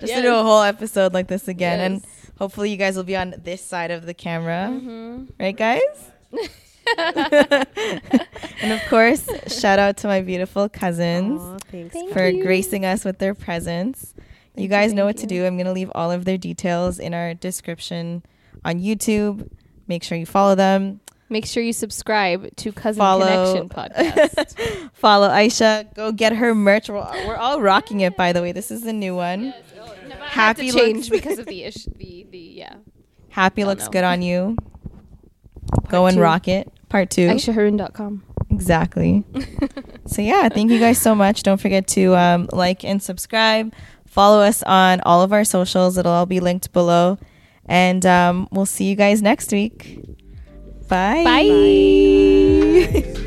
S1: just to do a whole episode like this again, and hopefully you guys will be on this side of the camera,
S3: Mhm.
S1: right, guys? [LAUGHS] [LAUGHS] and of course, shout out to my beautiful cousins
S2: Aw, thanks.
S3: Thank
S1: for
S3: you.
S1: gracing us with their presence. you
S3: you,
S1: guys know
S3: thank
S1: what to do. I'm gonna leave all of their details in our description on YouTube. Make sure you follow them.
S3: Make sure you subscribe to Cousin
S1: Follow-
S3: Connection [LAUGHS] podcast.
S1: Follow Aisha. Go get her merch. We're, we're all rocking it, by the way. This is the new one.
S3: Oh, Happy
S1: Happy
S3: to change [LAUGHS] because of the ish. The the yeah.
S1: Happy looks
S3: know.
S1: good on you. Go and
S3: two.
S1: rock it. Part two.
S3: AishaHarun.com.
S1: Exactly. [LAUGHS] so yeah, thank you guys so much. Don't forget to um, like and subscribe. Follow us on all of our socials. It'll all be linked below. And um, we'll see you guys next week. Bye.
S3: Bye. [LAUGHS]